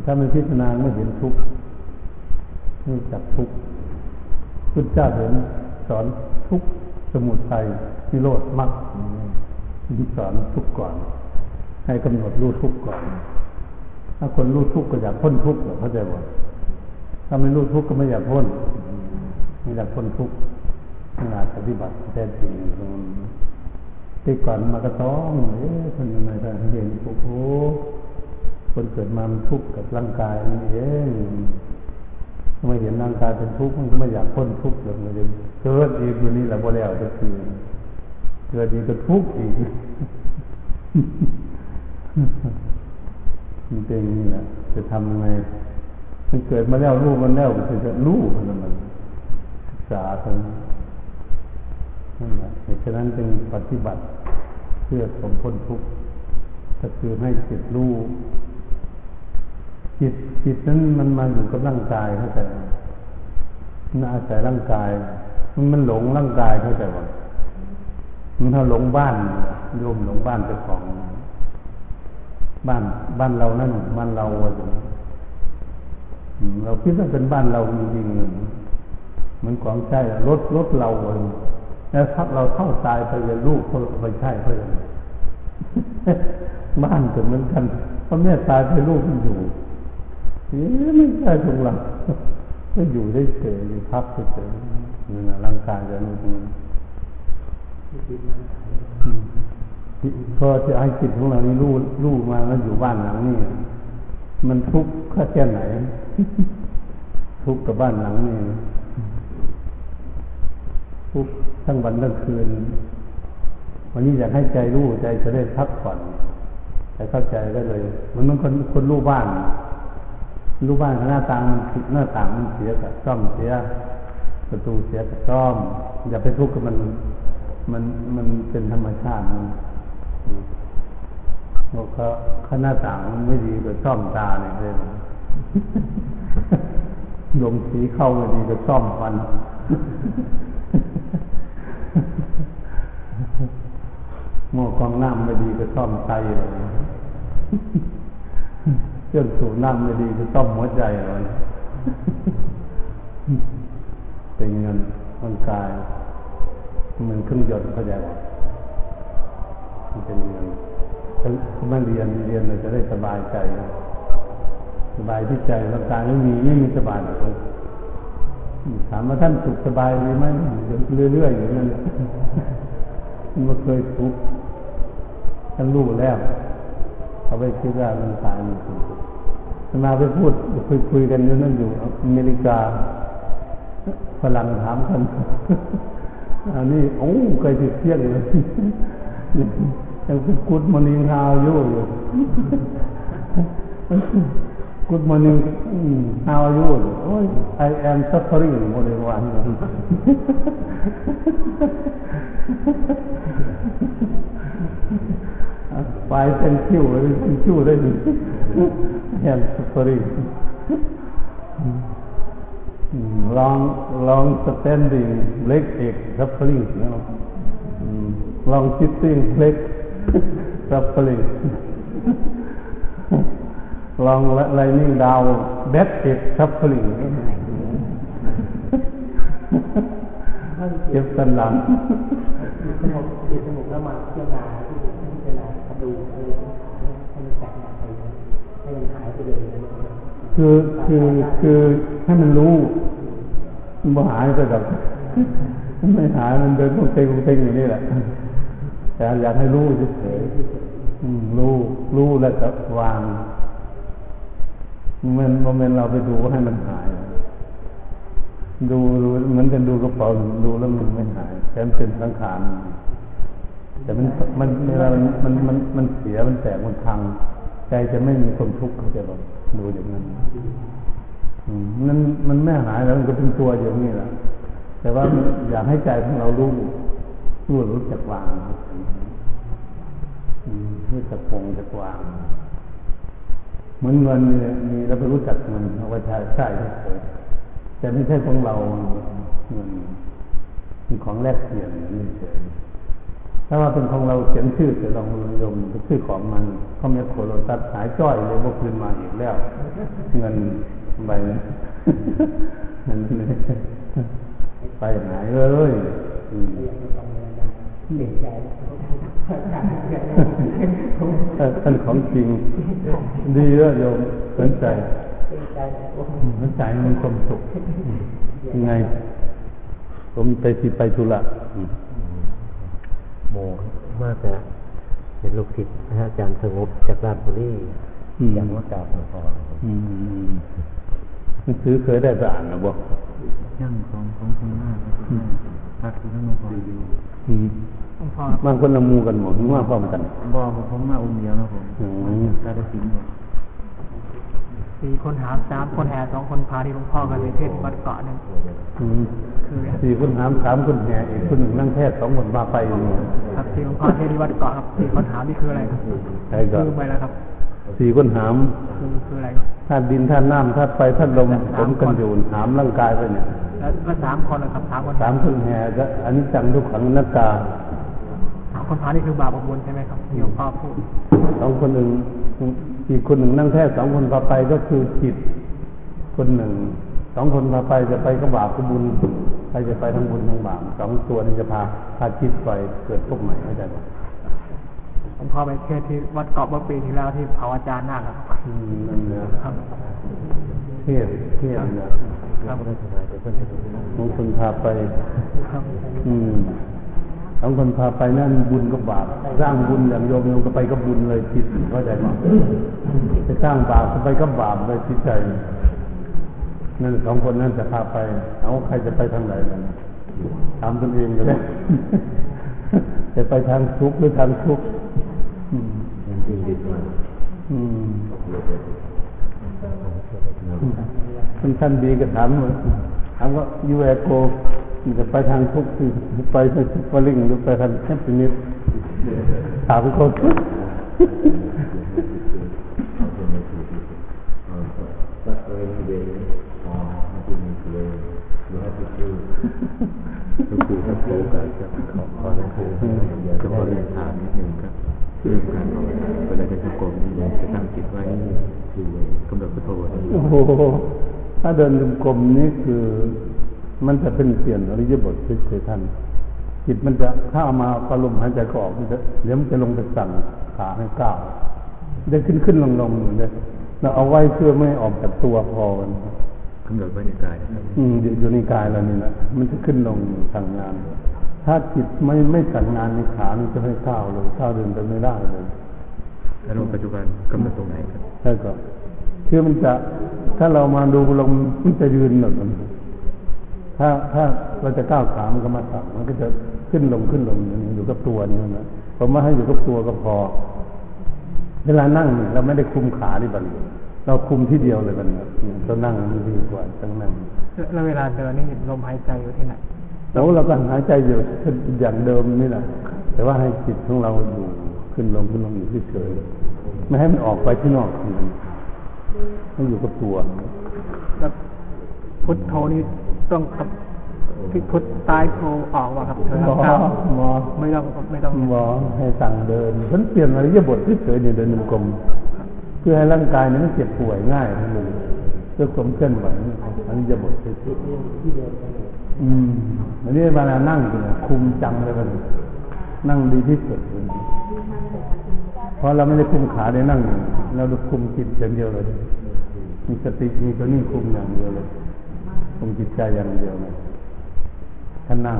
ถ้าไม่พิจารณาไม่เห็นทุกข์ไม่รู้จักทุกข์พุทธเจ้าเห็นสอนทุกข์สมุทัยนิโรธมรรคสอนทุกข์ก่อน ให้กำหนดรู้ทุกข์ก่อน ถ้าคนรู้ทุกข์ก็อยากพ้นทุกข์เหรอเข้าใจบ่ถ้าไม่รู้ทุกข์ก็ไม่อยากพ้นไม่อยากพ้นทุกข์ขนาดปฏิบัติแท้จริงตรงนั้นที่ก่อนมากระท้องเอ๊ะคนยังไงกันเห็นโอ้โหคนเกิดมามันทุกข์กับร่างกายนี่เองไมเห็นร่างกายเป็นทุกข์มันก็ไม่อยากพ้นทุกข์เลยมันเลยเกิดอีกวันนี้แหละพอแล้วจะคือเกิดอีกก็ทุกข์อีก มันเป็นองนี้แหละจะทำยังไงมันเกิดมาแล้วรู้มันแล้วมันจะรู้มันมันศึกษาตรงนั่นแหละฉะนั้นจึงปฏิบัติเพื่อสมพ้นทุกข์ก็คือให้จิตรู้จิตจิตนั้นมันมาอยู่กับร่างกายเข้าใจไหมมันอาศัยร่างกาย มันมันหลงร่างกายเข้าใจไหมมันถ้าหลงบ้านโยมหลงบ้านเจ้าของ บ้านบ้านเรานั่นบ้านเราอะเราคิดว่าเป็นบ้านเราจริงๆเหมือนของใช่รถรถเราเองแล้วถ้าเราเข้าตายไปจะลูกเขาไปใช่เพื่อนบ้านก็เหมือนกันเพราะแม่ตายไปลูกมันอยู่เอ๊ะไม่ใช่ของเราก็อยู่ได้เฉยอยู่พักเฉยนี่นะร่างกายจะนู่นนี่ พอจะให้จิตของเรานี่รู้รู้มาแล้วอยู่บ้านหลังนี้มันทุกข์แค่ไหน ทุกข์กับบ้านหลังนี้ทุกข์ทั้งวันทั้งคืน วันนี้อยากให้ใจรู้ใจจะได้พักผ่อนใจเข้าใจก็เลย มันมันคนคนรู้บ้านรู้บ้านหน้าต่างมันหน้าต่างมันเสียกับซ่อมเสียประตูเสียกับซ่อม อย่าไปทุกข์กับมัน มันมันเป็นธรรมชาติมัน บอกเขาข้าหน้าต่างไม่ดีก็ซ่อมตาเนี่ยเลยลงสีเข้าไม่ดีก็ซ่อมฟันหม้อกองน้ำไม่ดีก็ซ่อมไตเลยเครื่องสูบน้ำไม่ดีก็ซ่อมหัวใจเลยเป็นเงินร่างกายมันเครื่องยนต์เข้าใจไหม มันเป็นเงินถ้าไม่เรียนเรียนเราจะได้สบายใจสบายที่ใจร่างกายไม่มีไม่มีสบายเลยถามว่าท่านสุขสบายหรือไม่เรื่อยๆอย่างนั้นมันเคยทุกข์ท่านรู้แล้วเขาไปคิดว่ามันตายมันสุขมาไปพูดคุยคุยกันอยู่นั่นอยู่อเมริกาฝรั่งถามกันอันนี้โอ้เคยติดเที่ยงเลย ยังพูดกุดมันยังฮาวอยู่อยู่ Good morning how are you oh I am suffering โมเดลวันไปเป็นคิวเป็นคิวได้ดิ I am suffering long long standing leg ache suffering you know long sitting leg suffering long lying down bed ache suffering เจ็บ สันหลังสงบจิตสงบแล้วมาพิจารณาที่พิจารณากระดูอะไรให้มันแตกหนักไปให้มันหายไปเลยนะคือคือคือให้มันรู้มันหายไปแบบไม่หายมันเดินคงเต็งคงเตงอยู่นี่แหละ แต่อยากให้รู้เฉยๆรู้รู้แล้วก็วางมันโมเมนต์เราไปดูให้มันหาย ดูดูเหมือนกันดูกระเป๋าดูแล้วมันไม่หายแต่มันเป็นสังขารแต่มันมันเวลามันมันมันมันเสียมันแตกมันพังใจจะไม่มีความทุกข์เขาจะบอกดูอย่างนั้นอืมมันมันไม่หายแล้วมันก็เป็นตัวอยู่นี่แหละแต่ว่าอยากให้ใจของเรารู้รู้รู้จักวาง รู้จักปรงจักวาง เหมือนเงินมีเราไปรู้จักเงินเอาไว้ใช้ใช้เฉยแต่ไม่ใช่ของเราเงินเป็นของแลกเปลี่ยนนี่เฉยถ้าว่าเป็นของเราเขียนชื่อเสร็จลองยมเป็นชื่อของมันเขามีโคโลตัดหายจ้อยเลยพวกคืนมาอีกแล้ว เงินใบนั้นเงินนี่ไปหายเลยอืมเปลี่ยนใจ ออเป็นของจริง ดีแล้วโยมสนใจเปลี่ยนใจโอ้สนใจมันมีความสุขยังไง ผมไปที่ไปธุระอืมโมมากจะเป็นลูกศิษย์พระอาจารย์สงบจากราชบุรีอยากว่ากราบหลวงพ่ออืมหนังสือเคยได้ไปอ่านนะบอกย่างของของคุณมากพักที่นั่งพออยู่อืมหลวงพ่อ บางคนละมูกันหมดถึงว่าพร้อมกันบ่ผมผมมาองค์เดียวนะผมอืมกาฬสินธุ์บ่สี่คนหามสามคนแห่สองคนพาที่หลวงพ่อกันไปเทศน์วัดเกาะหนึ่งอืมคือสี่คนหามสามคนแห่อีกคนหนึ่งนั่งแค่สองคนมาไปอยู่นี่ครับที่หลวงพ่อเทศน์ที่วัดเกาะครับสี่คนหามนี่คืออะไรครับใครก็ลืมไปแล้วครับสี่คนหามคือคืออะไรธาตุดินธาตุน้ำธาตุไฟธาตุลมผมกันอยู่หามร่างกายไปเนี่ยแล้วก็สามคนนะครับสามคนสามคนแห่ก็อันนี้จังทุกขังอนัตตาสาม คนพานี่คือบาปบุญใช่ไหมครับที่หลวงพ่อพูดสองคนหนึ่งอีกคนหนึ่งนั่งแค่สองคนพาไปก็คือจิต คนหนึ่งสองคนพาไปจะไปก็บาปก็บุญใครจะไปทั้งบุญทั้งบาปสองตัวนี้จะพาพาจิตไปเกิดพบใหม่เข้าใจไหมหลวงพ่อไปเทศน์ที่วัดเกาะเมื่อปีที่แล้วที่เผาอาจารย์นาคครับอืมนั่นเนี่ยครับเทศเทศเนี่ยครับบางคนพาไป ครับ อืม สองคนพาไปนั่นบุญกับบาปสร้างบุญอย่างโยมโยมก็ไปกับบุญเลยจิตเข้าใจไหมไปสร้างบาปก็ไปกับบาปเลยจิตใจนั่นสองคนนั่นจะพาไป เอาใครจะไปทางไหนกันถามตนเองก็ได้จะไปทางทุกข์หรือทางทุกข์อืมยังจริงดีกว่าอืมท่านท่านดีก็ถามว่าถามว่ายูแอโก มันจะไปทางทุกข์หรือไปทางซุปเปอร์ลิงหรือไปทางแฮปปี้นิสถามเขา But when today or nothing today you have to do ก็คือถ้าโฟกัสกับขอขอนั่นคือเดี๋ยวก็ขอเรียนถามนิดนึงครับเรื่องการภาวนาเวลาจะทำกลมนี่จะตั้งจิตไว้อยู่กำหนดพุทโธโอ้โหถ้าเดินจงกรมนี่คือ มันจะเป็นเปลี่ยนอริยบทเฉยๆท่านจิตมันจะถ้าเอามาปลมหายใจก็ออกมันจะเดี๋ยวมันจะลงไปสั่งขาให้ก้าวได้ขึ้นขึ้นลงลงอยู่เลยเราเอาไว้เพื่อไม่ให้ออกจากตัวพอกันกำหนดไว้ในกายนะครับอืมอยู่อยู่ในกายเรานี่แหละมันจะขึ้นลงสั่งงาน ถ้าจิตไม่ไม่สั่งงานในขามันจะไม่ก้าวเลยก้าวเดินไปไม่ได้เลยแล้วปัจจุบันกำหนดตรงไหนครับใช่ก็คือมันจะถ้าเรามาดูลมมันจะยืนหนดมัน ถ้าถ้าเราจะก้าวขามันก็มาสั่งมันก็จะขึ้นลงขึ้นลงอยู่นี่อยู่กับตัวนี่นะผมว่าให้อยู่กับตัวก็พอ เวลานั่งเนี่ยเราไม่ได้คุมขาดิบัดนเราคุมที่เดียวเลยบัดนเรานั่งมันดีกว่าตั้งนั่งแล้วเวลาเดินนี่ลมหายใจอยู่ที่ไหนแล้วเราก็หายใจอยู่อย่างเดิมนี่แหละแต่ว่าให้จิตของเราอยู่ขึ้นลงขึ้นลงอยู่เฉยๆไม่ให้มันออกไปที่นอกมันให้อยู่กับตัวแล้วพุทโธนี่ ต้องกับที่พุทตายโธออกว่าครับเธอหมอหมอไม่ต้องไม่ต้องหมอให้สั่งเดินฉันเปลี่ยนอริยบทเฉยเนี่ยเดินจงกรมเพื่อให้ร่างกายนี้มันเจ็บป่วยง่ายทั้งหมดเพื่อความเคลื่อนไหวอริยบทเฉยๆอืมอันนี้เวลานั่งเนี่ยคุมจังเลยมันนั่งดีที่สุดเลยเพราะเราไม่ได้คุมขาได้นั่งอยู่เราดูคุมจิตอย่างเดียวเลย มีสติมีตัวนี้คุมอย่างเดียวเลย คุมจิตใจอย่างเดียวเลยท่านนั่ง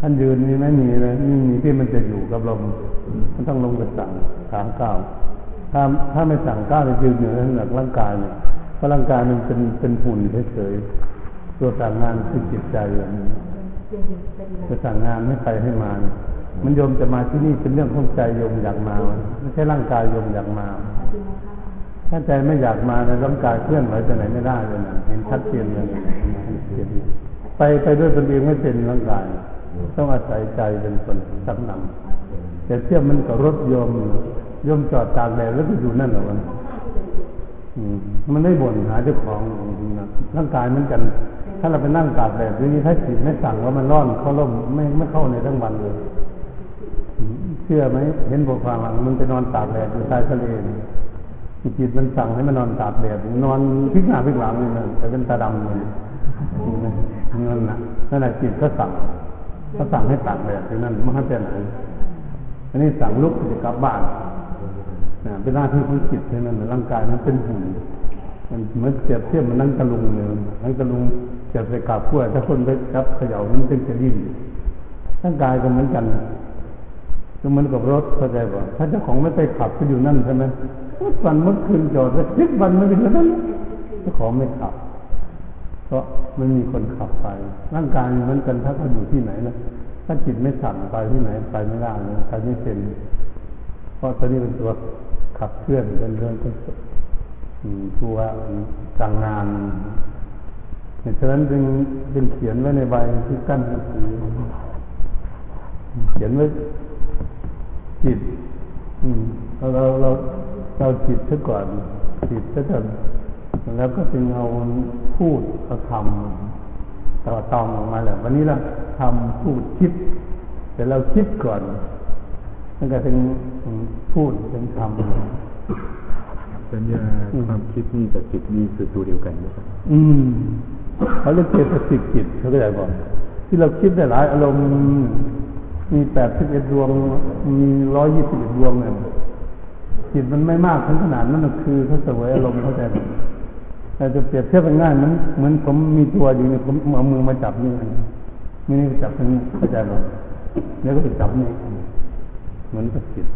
ท่านยืนนี่ไม่มีเลยนี่มีที่มันจะอยู่กับลมมันต้องลงไปสั่งสามก้าวถ้าถ้าไม่สั่งก้าวจะยืนอยู่ในหลักร่างกายเนี่ยเพราะร่างกายมันเป็นเป็นหุ่นเฉยๆตัวสั่งงานคือจิตใจอย่างนี้จะสั่งงานไม่ใครให้มา มันโยมจะมาที่นี่เป็นเรื่องของใจโยมอยากมา ไม่ใช่ร่างกายโยมอยากมา ถ้าใจไม่อยากมาในร่างกายเคลื่อนไหวไปไหนไม่ได้เลยนะเห็นชัดเจนเลยไปไปด้วยตนเองไม่เป็นร่างกาย ต้องอาศัยใจเป็นคนสับนำแต่เทียบมันกับรถยมยมจอดตากแดดแล้วก็อยู่นั่นเหรอมันมันไม่บ่นหาเจ้าของร่างกายเหมือนกัน ถ้าเราไปนั่งตากแดดทีนี้ถ้าจิตไม่สั่งว่ามันร้อนเข้าร่มไม่ไม่เข้าในทั้งวันเลยเชื่อไหมเห็นบทความหลังมันไปนอนตากแดดอยู่ใต้ทะเล จิตมันสั่งให้มันนอนตากแดดนอนพิกหน้าพิกหลังเลยนะแต่เป็นตาดำเลยนั่นนะนั่นแหละจิตก็สั่ง ก็สั่งให้ตากแดดที่นั่นไม่ให้ไปไหนอันนี้สั่งลุกจะกลับบ้านนะเป็นหน้าที่ของจิตเท่านั้นร่างกายมันเป็นหุ่นมันเหมือนเสียบเทียบมันนั่งตะลุงเลยนั่งตะลุงเสียบไปกับขั้วถ้าคนไปจับเขย่ามันเป็นจะดิ้นร่างกายก็เหมือนกันก็เหมือนกับรถเข้าใจป่ะถ้าเจ้าของไม่ไปขับก็อยู่นั่นใช่ไหม ทุกวันมื่อคืนจอดแล้วทุกวันไม่เป็นนั้นเจ้าของไม่ขับ เพราะมันมีคนขับไป ร่างกายมือนกันถ้าเขาอยู่ที่ไหนนะถ้าจิตไม่สั่งไปที่ไหนไปไม่ได้เลยไปไม่เป็นเพราะตัวนี้เป็นตัวขับเคลื่อนเป็นเรื่องตัวสั่งงานฉะนั้นจึงเป็นเขียนไว้ในใบที่กั้นหนังสือเขียนไว้จิตเราเราเรา เราจิตซะก่อนจิตซะก่อนแล้วก็จึงเอาพูดเอาทำต่อตองออกมาแล้ววันนี้เราทำพูดคิด แต่เราคิดก่อนแล้วก็ถึงพูดถึงทำสัญญาความคิดนี่กับจิตนี่คือตัวเดียวกันไหมครับอืมเขาเรียกเจตสิกจิตเขาก็ได้บอกที่เราคิดได้หลายอารมณ์มีแปดสิบเอ็ดดวง มีร้อยยี่สิบเอ็ดดวงเนี่ย จิตมันไม่มากถึงขนาดนั้นคือเขาเสวยอารมณ์เข้าใจไหมแต่จะเปรียบเทียบง่ายมันเหมือนผมมีตัวอยู่นี่ผมเอามือมาจับนี่นี่นี่จับตรงนี้เข้าใจไหมแล้วก็ไปจับนี่เหมือนกับจิต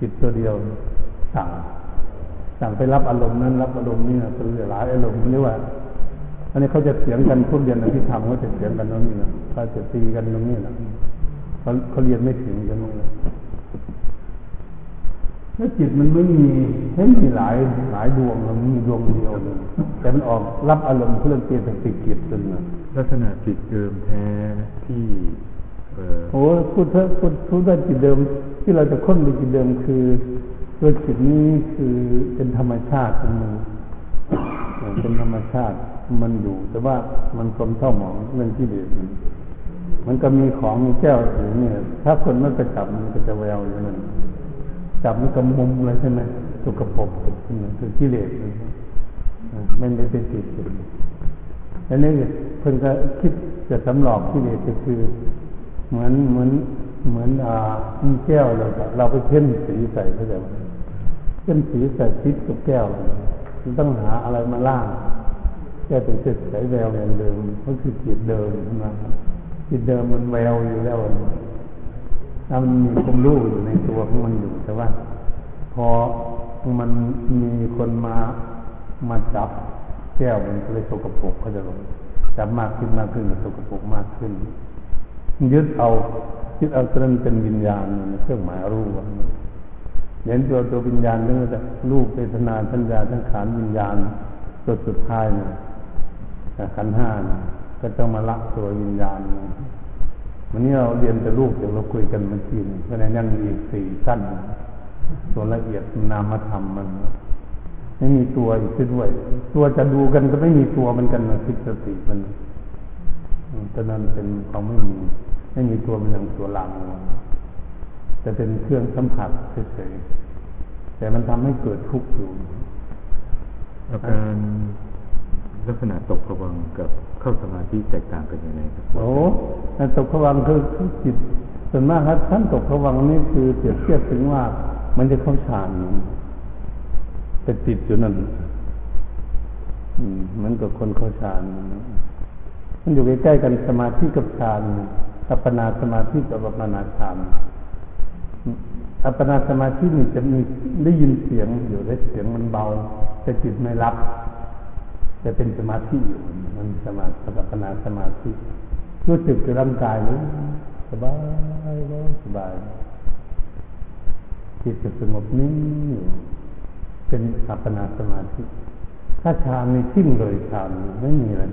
จิตตัวเดียวสั่งสั่งไปรับอารมณ์นั้นรับอารมณ์นี้นะเป็นหลายอารมณ์เรียกว่าอันนี้เขาจะเสียงกันพวกเรียนอภิธรรมเขาจะเสียงกันตรงนี้นะเขาจะตีกันตรงนี้นะเขาเขาเรียนไม่ถึงกันเลย แล้วจิตมันไม่มีไม่มีหลายหลายดวงมันมีดวงเดียวเลยแต่มันออกรับอารมณ์เพื่อเปลี่ยนเป็นจิตจิตจนนะลักษณะจิตเดิมแท้ที่เอ่อโอ้พูดเถอะพูดพูดว่าจิตเดิม ที่เราจะค้นในจิตเดิมคือตัวจิตนี้คือเป็นธรรมชาติของมันเป็นธรรมชาติมันอยู่ แต่ว่ามันสมเท่าหมองเรื่องที่เด็ดมันมันก็มีของมีแก้วอยู่เนี่ยถ้าคนไม่ไปจับมันก็จะแววอย่างนั้น จับมันก็มุมเลยใช่ไหมตุกกระปกคือกิเลสไม่ได้เป็นจิตอันนี้เพิ่นก็คิดจะสำหลอกกิเลสก็คือ เหมือนเหมือนเหมือนอ่ามีแก้วเราเราไปเพ่นสีใส่เข้าใจไหมเพ่นสีใส่พิษกับแก้วมันต้องหาอะไรมาล่างแก้เป็นจิตใสแววอย่างเดิมก็คือจิตเดิมนะจิตเดิมมันแววอยู่แล้ว ถ้ามันมีความรู้อยู่ในตัวของมันอยู่แต่ว่า พอมันมีคนมามาจับแก้วมันก็เลยสกปรกเขาจะบอกจับมากขึ้นมากขึ้นสกปรกมากขึ้น ยึดเอายึดเอาจนเป็นวิญญาณเครื่องหมายรู้เห็นตัวตัววิญญาณนั่นก็รูปเวทนาสัญญาทั้งขานวิญญาณตัวสุดท้ายนี่ยขันห้านะก็ต้องมาละตัววิญญาณ วันนี้เราเรียนแต่รูปเดี๋ยวเราคุยกันเมื่อกี้เพราะนั้นยังมีอีกสี่สั้นส่วนละเอียดนามธรรมมัน ไม่มีตัวอีกด้วย ตัวจะดูกันก็ไม่มีตัวมันกันนะคิสติมันฉะนั้นเป็นความไม่มีไม่มีตัวมันอย่างตัวหลังจะเป็นเครื่องสัมผัสเฉยๆแต่มันทำให้เกิดทุกข์อยู่อาการลักษณะตกผวังกับ เข้าสมาธิแตกต่างกันยังไงครับโอ้ต่ตกผวังคือจิตส่วนมากครับท่านตกผวังนี่คือเปรียบเทียบถึงว่ามันจะเข้าฌานแต่ติดอยู่นั่นอืมเหมือนกับคนเข้าฌานมันอยู่ใกล้ๆกันสมาธิกับฌานอัปปนาสมาธิกับอัปปนาฌานอัปปนาสมาธินี่จะมีได้ยินเสียงอยู่ได้เสียงมันเบาแต่จิตไม่รับ จะเป็นสมาธิอยู่ มันสมาธิอัปปนาสมาธิรู้สึกกับร่างกายนี้สบายเลยสบายจิตจะสงบนิ่งอยู่เป็นอัปปนาสมาธิถ้าฌานมีทิ้งเลยฌานไม่มีอะไร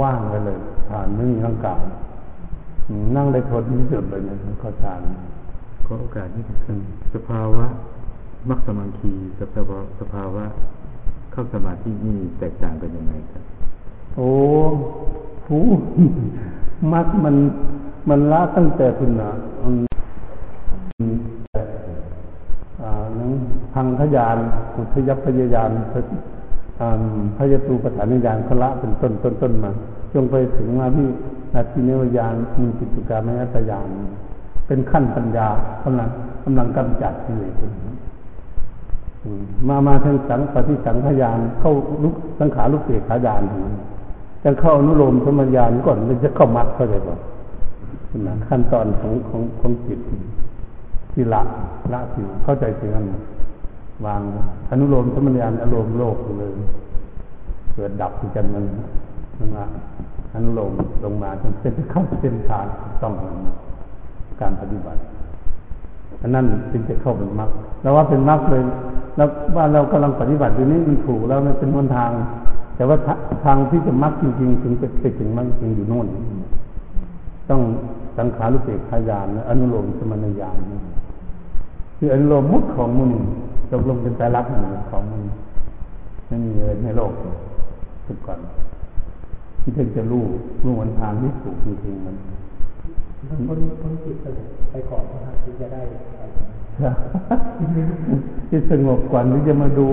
ว่างไปเลยฌานไม่มีร่างกายนั่งได้ทนที่สุดเลยนี่ยเข้าฌานขอโอกาสนี้ครับสภาวะมักสมังคีกับสภาวะสภาวะเข้าสมาธินี่แตกต่างกันยังไงครับ โอ้หูมักมันมันละตั้งแต่คุณนะอืมอ่านังพังขยานอุทยพยายานอ่าพยตูปฐานญาณเขาละเป็นต้นต้นต้นมาจงไปถึงมาที่นาทีเนวญาณมีจิตุการมยตญาณเป็นขั้นปัญญากำลังกำลังกำจัดกิเลสอืมามาทางสังปฏิสังขยานเข้าลุกสังขารุกเสกขายานถึง จะเข้านุโลมสมญาณก่อนมันจะเข้ามัดเข้าใจป่ะนะขั้นตอนของของของจิตที่ละละสิเข้าใจถึงนั้นวางอนุโลมสมญาณอารมณ์โลกเลยเกิดดับที่กันมันมันมาอนุโลมลงมาจนเป็นเข้าเส้นทางต้องการปฏิบัติอันนั้นจึงจะเข้าเป็นมรรคแล้วว่าเป็นมรรคเลย แล้วว่าเรากำลังปฏิบัติอยู่นี้มันถูกแล้วมันเป็นหนทาง แต่ว่าทางที่จะมรรคจริงๆถึงจะไปถึงมรรคจริงอยู่โน่น ต้องสังขารุเปกขายานอนุโลมสมณญาณคืออนุโลมมุดของมุนตกลงเป็นใจรักหนึ่งของมันไม่มีเลยในโลกสุดก่อนที่ถึงจะรู้รู้หนทางที่ถูกจริงๆมันต้องพ้นพ้นจิตไปไปก่อนนะครับถึงจะได้ ที่สงบก่อนที่จะมาดู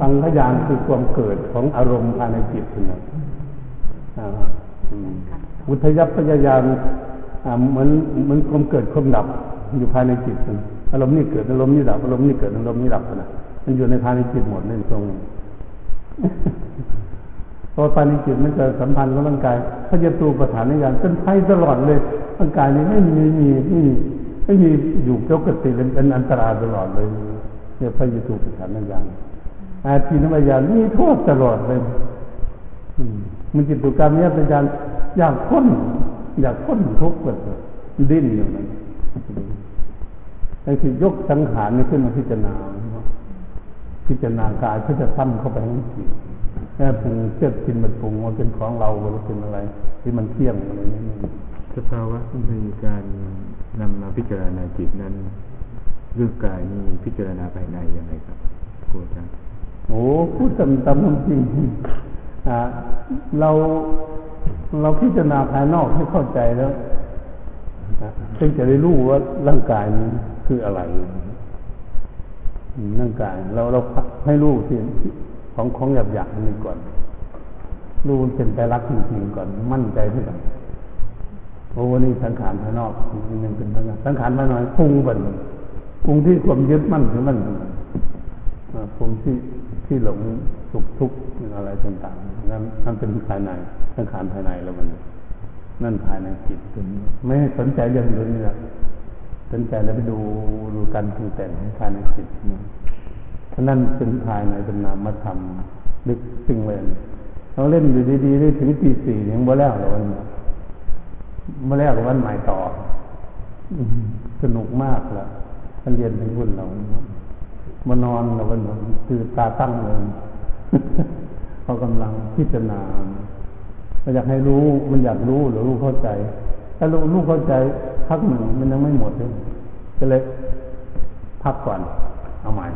ฟังขยานคือความเกิดของอารมณ์ภายในจิตนะอุทยพยายามเหมือนเหมือนความเกิดความดับอยู่ภายในจิตนอารมณ์นี่เกิดอารมณ์นี่ดับอารมณ์นี่เกิดอารมณ์นี่ดับนะมันอยู่ในภายในจิตหมดเลยตรงพอภายในจิตมันจะสัมพันธ์กับร่างกายพยตูประธานในยานเป็นไพ่ตลอดเลยร่างกายนี้ไม่มีไม่มีไม่มี ไม่มีอยู่ปกติเลยเป็นอันตรายตลอดเลยเนี่ยพยตูประธานในยานอาทีนวายานนี่โทษตลอดเลยมันจิตตุกรรมเนี่ยเป็นการอยากพ้นอยากพ้นทุกข์แบบดิ้นอยู่นั้นไอ้ที่ยกสังขารนี่ขึ้นมาพิจารณาพิจารณากายเพื่อจะซ้ำเข้าไปให้จิตแค่ปรุงเชื่อกินมันปรุงว่าเป็นของเราหรือเป็นอะไร ที่มันเที่ยงอะไรนี้สภาวะในการ นำมาพิจารณาจิตนั้นเรื่องกายนี่พิจารณาภายในยังไงครับครูอาจารย์โอ้พูดตามตามความจริงอ่าเราเราพิจารณาภายนอกให้เข้าใจแล้วจึงจะได้รู้ว่าร่างกายนี้คืออะไรร่างกาย เราเราให้รู้ที่ของของหยาบหยาบนี้ก่อนรู้เป็นใจรักจริงๆก่อนมั่นใจที่ก่อน โอ้วันนี้สังขารภายนอกยังเป็นสังขารสังขารภายในปรุงบันปรุงที่ความยึดมั่นถือมั่นปรุงที่ที่หลงสุขทุกข์อะไรต่างๆนั่นนั่นเป็นภายในสังขารภายในแล้วมันนั่นภายในจิตไม่ให้สนใจเรื่องอื่นนี่แหละสนใจแล้วไปดูดูการปรุงแต่งของภายในจิตท่านั้นเป็นภายในเป็นนามธรรมลึกซึ้งเลยเราเล่นอยู่ดีๆได้ถึงตีสี่ยังบ่แล้วหรอวันนี้ เมื่อแล้ววันใหม่ต่อ สนุกมากละท่านเรียนถึงบุญเรามานอนเราวันคือตาตั้งเลยเขากำลังพิจารณามันอยากให้รู้ มันอยากรู้หรือรู้เข้าใจ ถ้ารู้รู้เข้าใจพักหนึ่งมันยังไม่หมดเลยก็เลยพักก่อน เอาใหม่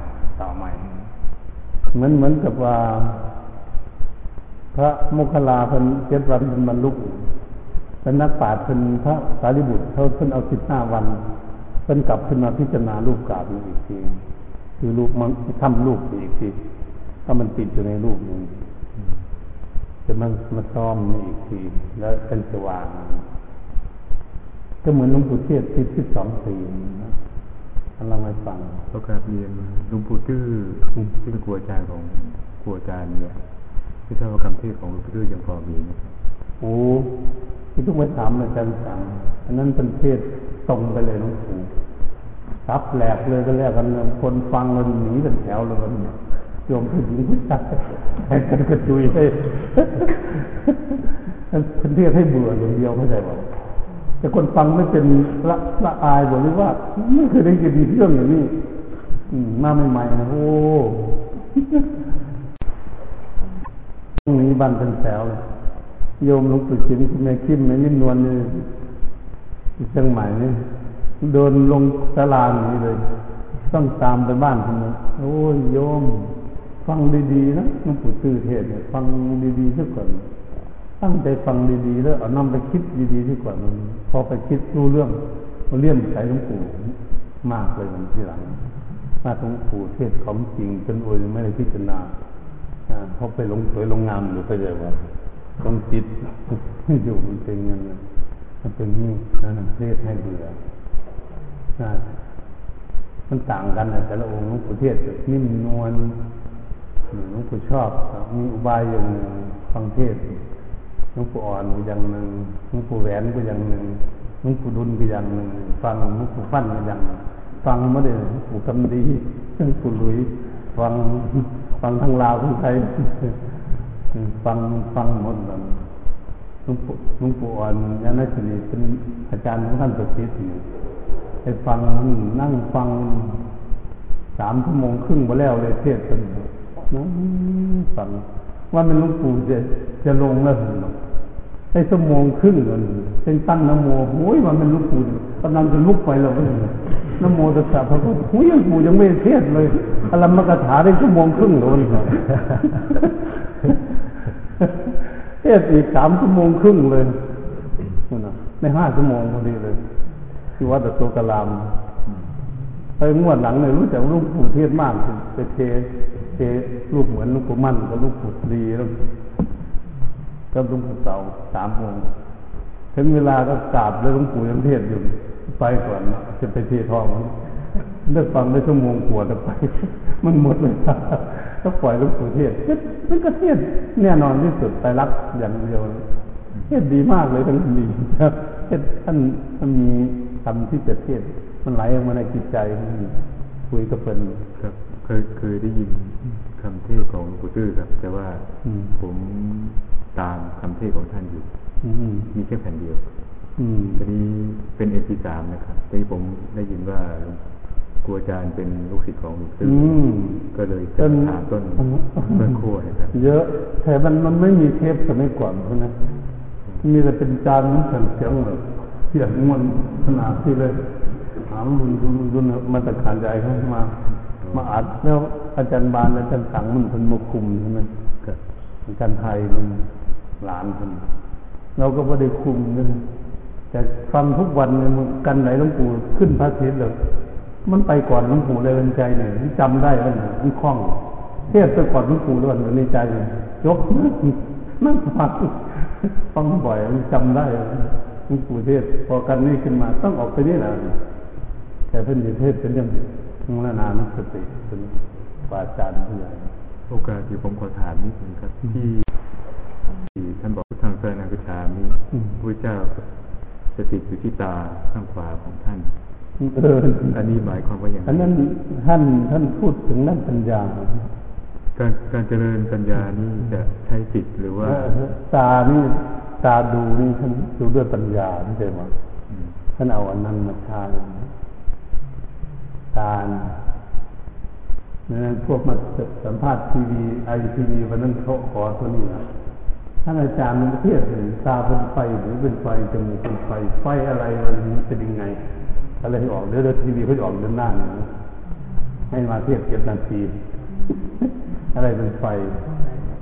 ต่อใหม่ เหมือนเหมือนกับว่า พระโมคคัลลาเพิ่นเจ็ดวันเป็นบรรลุเป็นนักปราชญ์เป็นพระสารีบุตรเขาเพิ่นเอาสิบห้าวันเพิ่นกลับขึ้นมาพิจารณารูปกราบอีกทีคือรูปมันทำรูปอีกทีถ้ามันติดอยู่ในรูปนึงจะมามาซ้อมนี่อีกทีแล้วเป็นสว่างก็เหมือนหลวงปู่เทศที่ที่สองสี่นะท่านเราไม่ฟังก็กราบเรียนหลุงปู่ตื้อที่เป็นครูอาจารย์ของครูอาจารย์เนี่ยที่ทราบว่าคำเทศของหลวงปู่ตื้อยังพอมีไหม ครับโอ้ที่ต้องไปถามอาจารย์สั่งอันนั้นเป็นเทศตรงไปเลยหลวงปู่รับแหลกเลยก็แล้วกันเลยคนฟังมันหนีเป็นแถวเลยมันโยมผู้หญิงผู้ชายแข่กันกระจุยเลยเป็นเทศให้เบื่ออย่างเดียวเข้าใจป่ะแต่คนฟังไม่เป็นละละอายบอกเลยว่าไม่เคยได้ยินเรื่องอย่างนี้มาใหม่ๆนะโอ้ตรงนี้บันเป็นแถวเลย โยมหลวงปู่จินคุณแม่คิมแม่นิ่มนวลนี่ที่เชียงใหม่นี่เดินลงตลาดนี้เลย ต้องตามไปบ้านคนนึงโอ้ยโยม ฟังดีๆนะหลวงปู่ตื้อเทศเนี่ยฟังดีๆซะก่อนตั้งใจฟังดีๆแล้วเอานำไปคิดดีๆซะก่อนมันพอไปคิดรู้เรื่องมันเลี่ยมใส่หลวงปู่มากเลยมันทีหลังมาหลวงปู่เทศของจริงจนโอ้ยไม่ได้พิจารณาอ่าเขาไปหลงสวยหลงงามอยู่ไปเลยว่า ต้องจิตอยู่มันเป็นเงินมันเป็นนี่นั่นะเรียกให้เบื่อนะมันต่างกันนะแต่ละองค์หลวงปู่เทศนิ่มนวลหลวงปู่ชอบ มีอุบายอย่างหนึ่งฟังเทศหลวงปู่อ่อนก็อย่างหนึ่งหลวงปู่แหวนก็อย่างหนึ่งหลวงปู่ดุลก็อย่างหนึ่งฟังหลวงปู่ฟั่นก็อย่างฟังไม่ได้หลวงปู่คำดีหลวงปู่หลุย ฟังฟังทั้งลาวทั้งไทย ฟังฟังหมดเลยหลวงปู่ลวงปู่อ่อนยานาชนีเป็นอาจารย์ของท่านประสิทธิ์อยู่ไปฟังนั่งฟังสามชั่วโมงครึ่งมาแล้วเลยเทศน์กันนั่งฟังว่ามันลวงปู่จะจะลงแล้วเนาะได้ชั่วโมงครึ่งเลยเป็นตั้งนโมโอ้ยมันเป็นลวงปู่กำลังจะลุกไปแล้วก็เลยนโมตัสสะพระพุทธโอ้ยหลวงปู่ยังไม่เทศเลยอารมกถาได้ชั่วโมงครึ่งเลย เทศอีกสามชั่วโมงครึ่งเลยนะในห้าชั่วโมงพอดีเลยที่วัดตะโตกะลามไปงวดหลังเลยรู้จักลูกปู่เทศมากไปเทเทรูปเหมือนลูกปู่มั่นกับลูกปู่ดีแล้วก็ลุงปู่เสาสามองค์ถึงเวลาก็กราบแล้วลุงปู่ยังเทศอยู่ไปก่อนจะไปเททองได้ฟังได้ชั่วโมงกว่าจะไป มันหมดเลย ก็ปล่อยหลุงปู่เทศมันก็เทศแน่นอนที่สุดไปรับอย่างเดียวเทศดีมากเลยทั้งดีครับเทศท่านท่านมีคำที่จะเทศมันไหลออกมาในจิตใจคุยกับเพิ่นครับ เคยเคยได้ยินคำเทศของหลวงปู่ตื้อครับ แต่ว่าอืมผมตามคำเทศของท่านอยู่อืมมีแค่แผ่นเดียวอืมตอนนี้เป็นเอพีสามนะครับตอนนี้ผมได้ยินว่า ครูอาจารย์เป็นลูกศิษย์ของหลวงปู่ตื้ออืมก็เลยจะถามต้นต้นขั้วนะครับ เยอะแต่มันมันไม่มีเทปสมัยก่อนใช่ไหมมีแต่เป็นจานน้ำแข็งเสียงเลยเสียงมันขนาดที่เลยถามรุนรุนรุนมาตรฐานใจเข้ามา มาอัดแล้วอาจารย์บานอาจารย์สังมันเป็นมาคุมใช่ไหมครับอาจารย์ไทยมันหลานคนเราก็ไม่ได้คุมนะแต่ฟังทุกวันเนี่ยมันกันไหนหลวงปู่ขึ้นพระเทศเลย มันไปก่อนหลวงปู่เลยเป็นใจเนี่ยจำได้แล้วนะมันคล่อง เทศไปก่อนหลวงปู่ด้วยในใจเนี่ยยกนั่งฟังฟังบ่อยมันจำได้หลวงปู่เทศพอกันนี่ขึ้นมาต้องออกไปนี่แหละแต่เพิ่นอยู่เทศเป็นยังมรณานุสติเป็นปาจารย์ผู้ใหญ่โอกาสที่ผมขอถามนิดนึงครับที่ที่ท่านบอกทางแฟนอังกฤษามีอืมพระเจ้าสถิตอยู่ที่ตาข้างขวาของท่าน เอออันนี้หมายความว่าอย่างไรอันนั้นท่านท่านพูดถึงนั่นปัญญา การการเจริญปัญญานี่จะใช้จิตหรือว่า ตานี่ตาดูนี่ท่านดูด้วยปัญญาไม่ใช่ไหมอืมท่านเอาอันนั้นมาทานตาลนั้นพวกมาสัมภาษณ์ทีวีไอทีวีวันนั้นเขาขอตัวนี้นะท่านอาจารย์มันเทียบเลยตาเป็นไฟหรือเป็นไฟจมูกเป็นไฟไฟอะไรมันเป็นยังไง อะไรที่ออกเดี๋ยวเดี๋ยวทีวีเขาจะออกเดือนหน้าเนี่ยนะให้มาเทียบเจ็ดนาที อะไรเป็นไฟ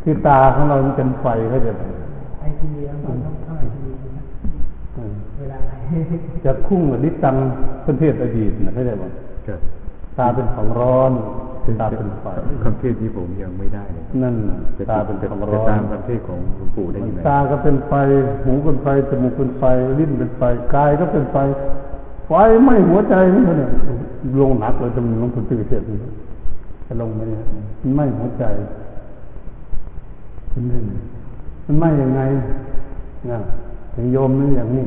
คือตาของเรามันเป็นไฟเขาใจะไอทีวีแล้วมันต้องเข้าไอทีวีนะเวลาไหนจะคุ้งกับนิจตังประเทศอดีตนะไม่ได้บอกครับตาเป็นของร้อนตาเป็นไฟคำเทศที่ผมยังไม่ได้เลยครับนั่นน่ะจะตาเป็นจะความจะร้อนตามคำเทศของหลวงปู่ได้ยังไงตาก็เป็นไฟ หูเป็นไฟ จมูกเป็นไฟ ลิ้นเป็นไฟ กายก็เป็นไฟ ไฟไหม้หัวใจนี่เนี่ยลงหนักเลยจำลงคุณตื่นเสียจะลงไหมมันไหม้หัวใจเป็นเรื่งมันไหม้ยังไงนะถึงโยมนี่อย่างนี้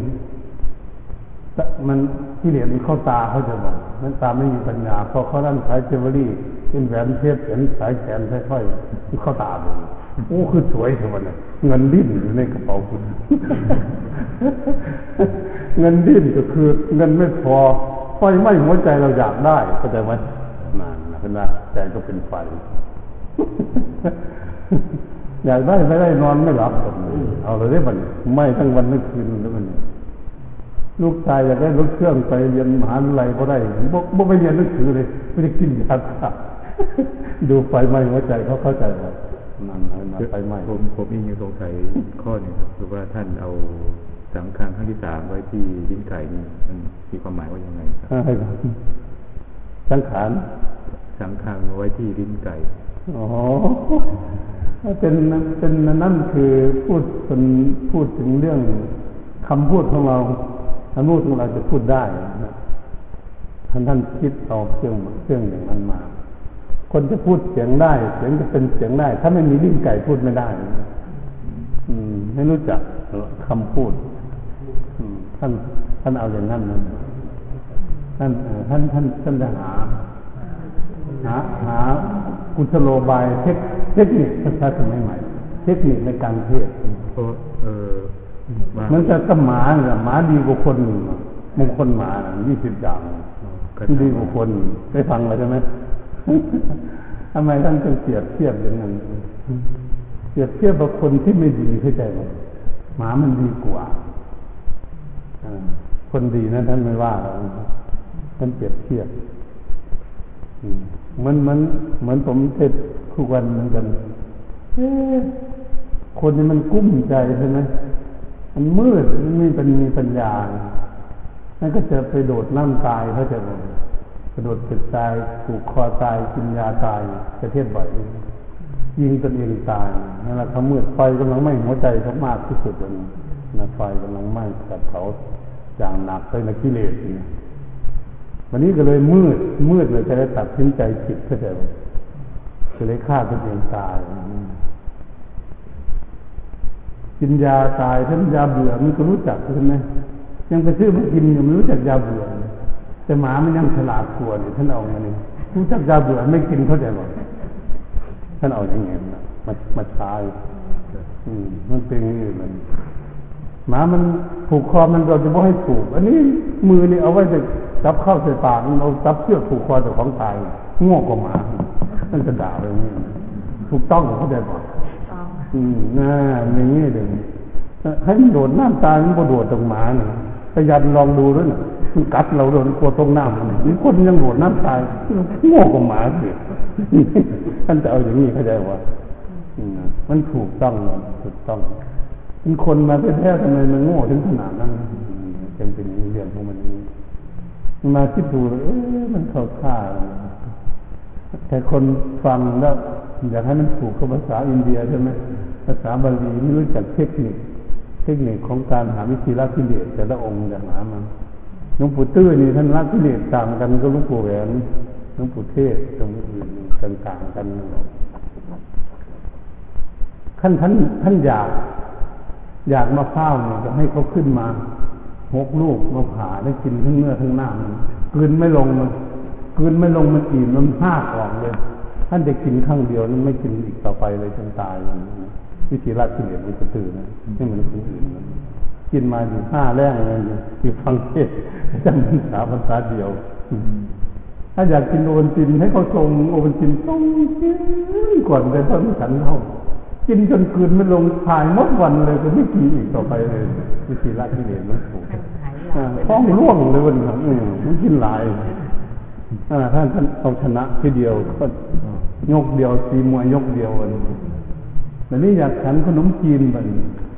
มันกิเลสมันเข้าตาเขาจะบอกมันตาไม่มีปัญญาพอเขาดันสายเจวเวลรี่เป็นแหวนเพชรเป็นสายแขนค่อยๆเข้าตาเลยโอ้คือสวยเท่านั้นเงินดิ้นอยู่ในกระเป๋าคุณ เงินดิ้นก็คือเงินไม่พอไฟไหม้หัวใจเราอยากได้เข้าใจไหมนั่นนะเห็นไหมใจก็เป็นไฟ อยากได้ไม่ได้นอนไม่หลับแบบนี้เอาเลยได้บันไหม้ทั้งวันทั้งคืนแล้วมันลูกชายอยากได้รถเครื่องไปเรียนมหาวิทยาลัยก็ได้บ่บ่ไปเรียนหนังสือเลยไม่ได้กินยาฆ่าดูไฟไหม้หัวใจเขาเข้าใจว่านั่นนะไฟไหม้ผมผมเองยังสงสัยข้อหนึงครับคือว่าท่านเอา สังฆังครั้งที่สามไว้ที่ลิ้นไก่นี่มันมีความหมายว่ายังไงครับใช่ครับสังขารสังฆังไว้ที่ลิ้นไก่อ๋อเป็นเป็นนั่นคือพูดเป็นพูดถึงเรื่องคำพูดของเราคำพูดของเราจะพูดได้นะท่านท่านคิดเอาเครื่องเครื่องอย่างนั้นมา คนจะพูดเสียงได้ เสียงจะเป็นเสียงได้ ถ้าไม่มีลิ้นไก่พูดไม่ได้ อืมไม่รู้จักคำพูดอืม ท่านท่านเอาอย่างนั้นนะท่านเอ่อท่านท่านท่านจะหา หาหากุศโลบายเทคเทคนิคภาษาสมัยใหม่ เทคนิคในการเทศน์เพราะเออว่ามันจะก็หมาเนี่ยหมาดีกว่าคนมงคลหมายี่สิบอย่างกระที่ทำดีกว่าคนได้ฟังแล้วใช่ไหมทำไมท่านจึงเปรียบเทียบอย่างนั้นเปรียบเทียบกับคนที่ไม่ดีเข้าใจไหมหมามันดีกว่าอ่า คนดีนั้นท่านไม่ว่าหรอกท่านเปรียบเทียบมเหมือนเหมือนเหมือนผมเทศทุกวันเหมือนกันคนนี้มันกุ้มใจใช่ไหมมันมืดมันไม่เป็นมีปัญญานั่นก็จะไปโดดน้ำตายเขาจะบอกกระโดดตึกตายถูกคอตายกินยาตายประเทศบ่อยยิงตนเองตายนั่นแหละเขามืดไฟกำลังไหม้หัวใจเขามากที่สุดเลยนะไฟกำลังไหม้กับเขา อย่างหนักเลยนะกิเลสเนี่ยวันนี้ก็เลยมืดมืดเลยจะได้ตัดสินใจผิดเข้าใจไหมจะเลยฆ่าตัวเองตายกินยาตายท่านยาเบื่อมันก็รู้จักใช่ไหมยังไปซื้อมากินอยู่ไม่รู้จักยาเบื่อแต่หมามันยังฉลาดกลัว่านี่ท่านเอามานี่รู้จักยาเบื่อไม่กินเข้าใจไหมท่านเอาอย่างเงี้ยนมามาตาย อืมมันเป็นอย่างนี้มัน หมามันผูกคอมันเราจะไม่ให้ผูก อันนี้มือนี่เอาไว้จะจับเข้าใส่ปากมันเอาจับเชือกผูกคอแต่ของตายง่วงกว่าหมามันจะด่าเลยนี่ถูกต้องเขาใจป่ะองอืมน่าอย่างนี้เลยให้มันโดดน้ำตายมันก็โดดตรงหมาเนี่ยพยันลองดูด้วยนะมันกัดเราโดนกลัวตรงน้ำนี่คนยังโดดน้ำตายง่วงกว่าหมาสิท่านจะเอาอย่างนี้เข้าใจว่าอืมมันถูกต้องนถูกต้อง เป็นคนมาแท้ๆทำไมมันโง่ถึงขนาดนั้นเป็นเป็นเรื่องของมันนี้มาคิดดูเลยเอ๊ะมันเข้าท่าแต่คนฟังแล้วอยากให้มันถูกกับภาษาอินเดียใช่ไหมภาษาบาลีไม่รู้จักเทคนิค เทคนิคของการหาวิธีละกิเลสแต่ละองค์จะหามาหลวงปู่ตื้อนี่ท่านละกิเลสต่างกันก็หลวงปู่แหวนหลวงปู่เทศตรงอื่นต่างๆกันขั้นท่านท่านอยาก อยากมะพร้าวเนี่ยจะให้เขาขึ้นมาหกลูกมาผ่าได้กินทั้งเนื้อทั้งหน้ามันกลืนไม่ลงมันกลืนไม่ลงมันอิ่มมันห้าออกเลย ท่านจะกินข้างเดียวนั้นไม่กินอีกต่อไปเลยจนตายมันวิธีราชกิเลสมันจะตื่นนะไม่เหมือนคนอื่นกินมาอยู่ห้าแรงเลยอยู่ฟังเทศจำพรรษาภาษาเดียวถ้าอยากกินโอวัลตินให้เขาชงโอวัลตินต้องกินก่อนจะต้องฉันเข้า กินจนคืนไม่ลงถ่ายหมดวันเลยก็ไม่กินอีกต่อไปเลยวิธีละกิเลสมันถูกให้หายหอ่าลับท้องร่วงเลยวันนั้นอืมมันกินหลายอ่าท่านท่านเอาชนะทีเดียวก็ยกเดียวตีมวยยกเดียววันแต่นี้อยากฉันขนมจีนบัน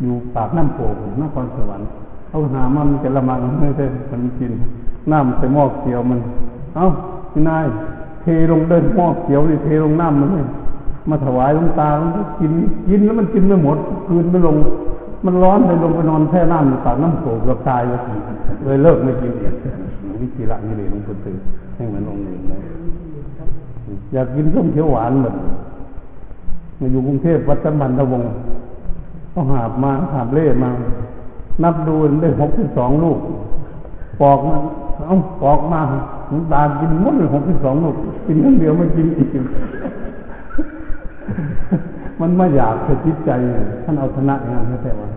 อยู่ปากน้ำโป่งนครสวรรค์เอาหามันจะละมังไม่ใช่ขนมจีนน้ำใส่หม้อเกียวมัน เอ้าพี่นายเทลงเดินหม้อเขียวนี่เทลงน้ำมันเลย มาถวายหลวงตามันก็กินกินแล้วมันกินไม่หมด คืนไม่ลง มันร้อนเลยลงไปนอนแช่น้ำอยู่ปากน้ำโขกเกับตายเลยเลยเลิกไม่กินอีกวิธีละนี่เลยหลวงปู่ตื่นให้มันลงเองเลยอยากกินส้มเขียวหวานหมดมาอยู่กรุงเทพวัดจันบันทวงศ์ก็หาบมาหาบเล่มา นับดูได้หกสิบสองลูก ปอกมันเอาปอกมาหลวงตากินหมดเลยหกสิบสองลูก กินครั้งเดียวไม่กินอีก มันไม่อยากจะจิตใจท่านเอาชนะงานแต่ว่า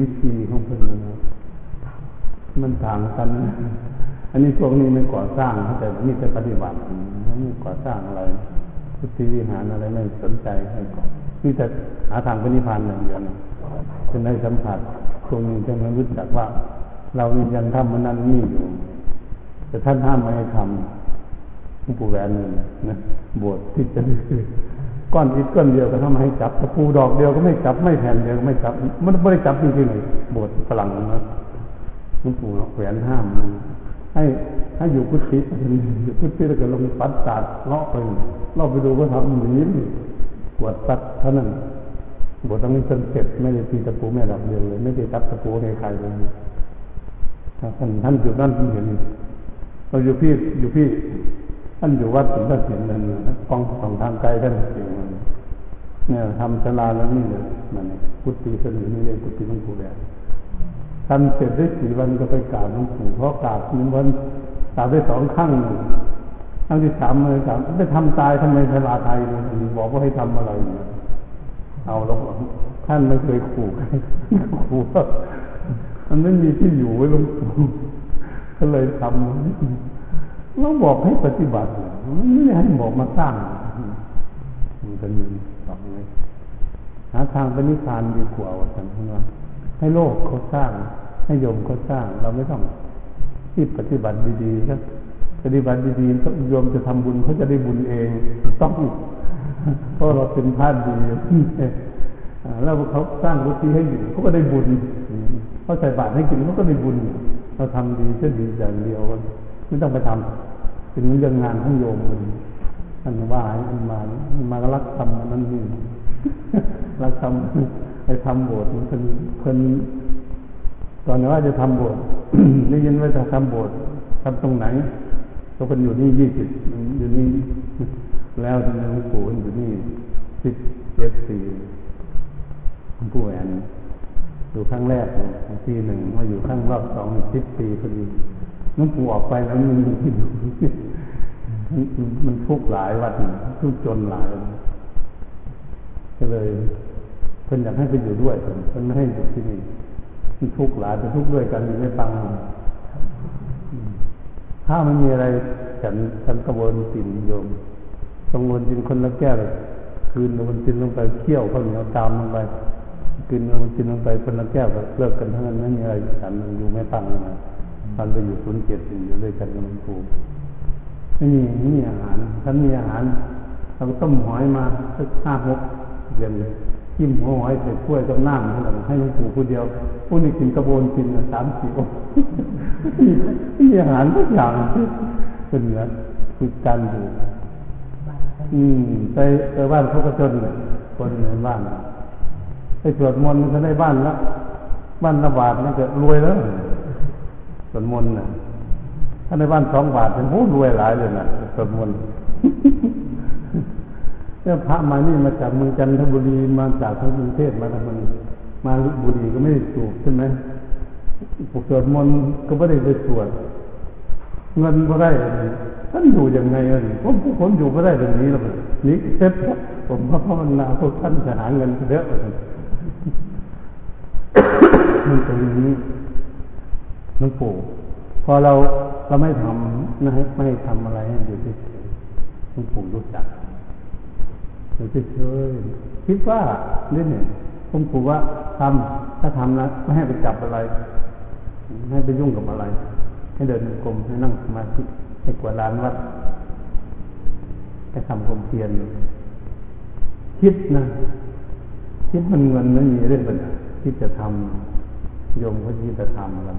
วิธีของเพื่อนนะมันต่างกัน อันนี้พวกนี้ไม่ก่อสร้างแต่มีแต่ปฏิบัติไม่ก่อสร้างอะไรพุทธิวิหารอะไรไม่สนใจให้ก่อนนี่แต่หาทางปฏิพันธ์อย่างเดียวจะได้สัมผัสตรงนี้จะไม่รู้จักว่า เรายังทำมันนั้นนี่อยู่ แต่ท่านห้ามไม่ให้ทำหลวงปู่แหวนนี่นะบวชที่จะ ก้อนอิฐก้อนเดียวก็ทำให้จับตะปูดอกเดียวก็ไม่จับไม่แผ่นเดียวก็ไม่จับ มันไม่ได้จับจริงๆเลยบวชฝรั่งนะหลวงปู่แหวนห้ามนะให้ให้อยู่กุฏิอยู่กุฏิแล้วก็ลงปัดตาดเลาะไปเลาะไปดูก็ทำหนีกวดตัดเท่านั้นบทต้องมีจนเสร็จไม่ได้ตีตะปูแม่ดับเดียวเลย ไม่ได้ตัดตะปูในใครเลยท่านท่านอยู่นั่นท่านเห็นเราอยู่พี่อยู่พี่ ท่านอยู่วัดถึงท่านเห็นนั่นะกองสองทางไกลท่านเห็นเนี่ยทำศาลาแล้วนี่เลยนั่นกุฏิท่านอยู่นี่เลยกุฏิหลวงปู่แดงทำเสร็จได้สี่วันก็ไปกราบหลวงปู่เพราะกราบหนึ่งวันกราบได้สองครั้งครั้งที่สามเลยกราบไปทำตายทำไมศาลาไทยบอกว่าให้ทำอะไรเอาแล้วท่านไม่เคยขู่ใครขู่ว่ามันไม่มีที่อยู่ไว้หลวงปู่ก็เลยทำ เราบอกให้ปฏิบัติไม่ได้ให้บอกมาสร้างมันก็มีบอกเลยหาทางไปณิพานดีกว่าว่าสันว่าให้โลกเขาสร้าง ให้โยมเขาสร้าง เราไม่ต้องที่ปฏิบัติดีๆครับปฏิบัติดีๆก็โยมจะทำบุญเขาจะได้บุญเองต้องเพราะเราเป็นท่านดีแล้วเขาสร้างกุฏิให้อยู่เขาก็ได้บุญเขาใส่บาตรให้กินเขาก็ได้บุญ เราทำดีก็ดีอย่างเดียว ไม่ต้องไปทำเป็นเรื่องงานของโยมมันท่านว่าให้มามารักทำนั่นนี่รักทำไปทำโบสถ์มันเป็นเพิ่นตอนนี้ว่าจะทำโบสถ์ได้ยินว่าจะทำโบสถ์ทำตรงไหนก็เป็นอยู่นี่ยี่สิบอยู่นี่แล้วทำไมหลวงปู่อยู่นี่สิบเจ็ดสี่หลวงปู่แอนอยู่ครั้งแรกปีหนึ่งมาอยู่ครั้งรอบสองสิบปีพอดี หลวงปู่ออกไปแล้วมันอยู่มันทุกข์หลายวันทุกจนหลายก็เลยเพิ่นอยากให้ไปอยู่ด้วยเพิ่นไม่ให้อยู่ที่นี่มันทุกข์หลายไปทุกข์ด้วยกันอยู่ไม่ฟังถ้ามันมีอะไรฉันฉันกระวนสินโยมกังวลจินคนละแก้วเลยคืนมันจินลงไปเคี่ยวข้าวเหนียวตามลงไปคืนมันจินลงไปคนละแก้วก็เลิกกันทั้งนั้นไม่มีอะไรฉันอยู่ไม่ฟังนะ ท่านไปอยู่ศูนย์เจ็ดอยู่ด้วยกันกับหลวงปู่ไม่มีไม่มีอาหารท่านมีอาหารเราต้มหอยมาสักห้าหกเดือนเลยจิ้มหัวหอยใส่ถ้วยกับน้ำให้หลวงปู่ผู้เดียวผู้นี้กินกระโบนกินสามสี่องมีอาหารทุกอย่างเป็นเนื้อคือการอยู่อืมไปไปบ้านพระกจนคนในบ้านไปสวดมนต์ก็ได้บ้านแล้วบ้านละบาทนี่ก็รวยแล้ว สวดมนต์น่ะถ้าในบ้านสองบาทเป็นโอ้รวยหลายเลยนะสวดมนต์เนี่ยพระมานี่มาจากเมืองจันทบุรีมาจากกรุงเทพมาทำมันมาลุบุรีก็ไม่ได้สูบใช่ไหมปกสวดมนต์ก็ไม่ได้ไปสวดเงินก็ได้ท่านอยู่ยังไงเอ่ยผมผมอยู่ไม่ได้แบบนี้หรอกนี่เซ็ตผมพระภาวนาพวกท่านจะหาเงินเยอะเลยมันตรงนี้ ลวงปู่พอเราเราไม่ทำนะฮะไม่ทำอะไรให้อยู่เฉยหลวงปู่รู้จักอยู่เฉยคิดว่าเนี่ยเนี่ยหลวงปู่ว่าทำถ้าทำแล้วไม่ให้ไปจับอะไรไม่ให้ไปยุ่งกับอะไร ให้เดินกลมให้นั่งสมาธิให้กวาดลานวัดให้ทำความเพียรคิดนะคิดมันเงินไม่มีเรื่องปัญหาคิดจะทำโยมเขาคิดจะทำอะไร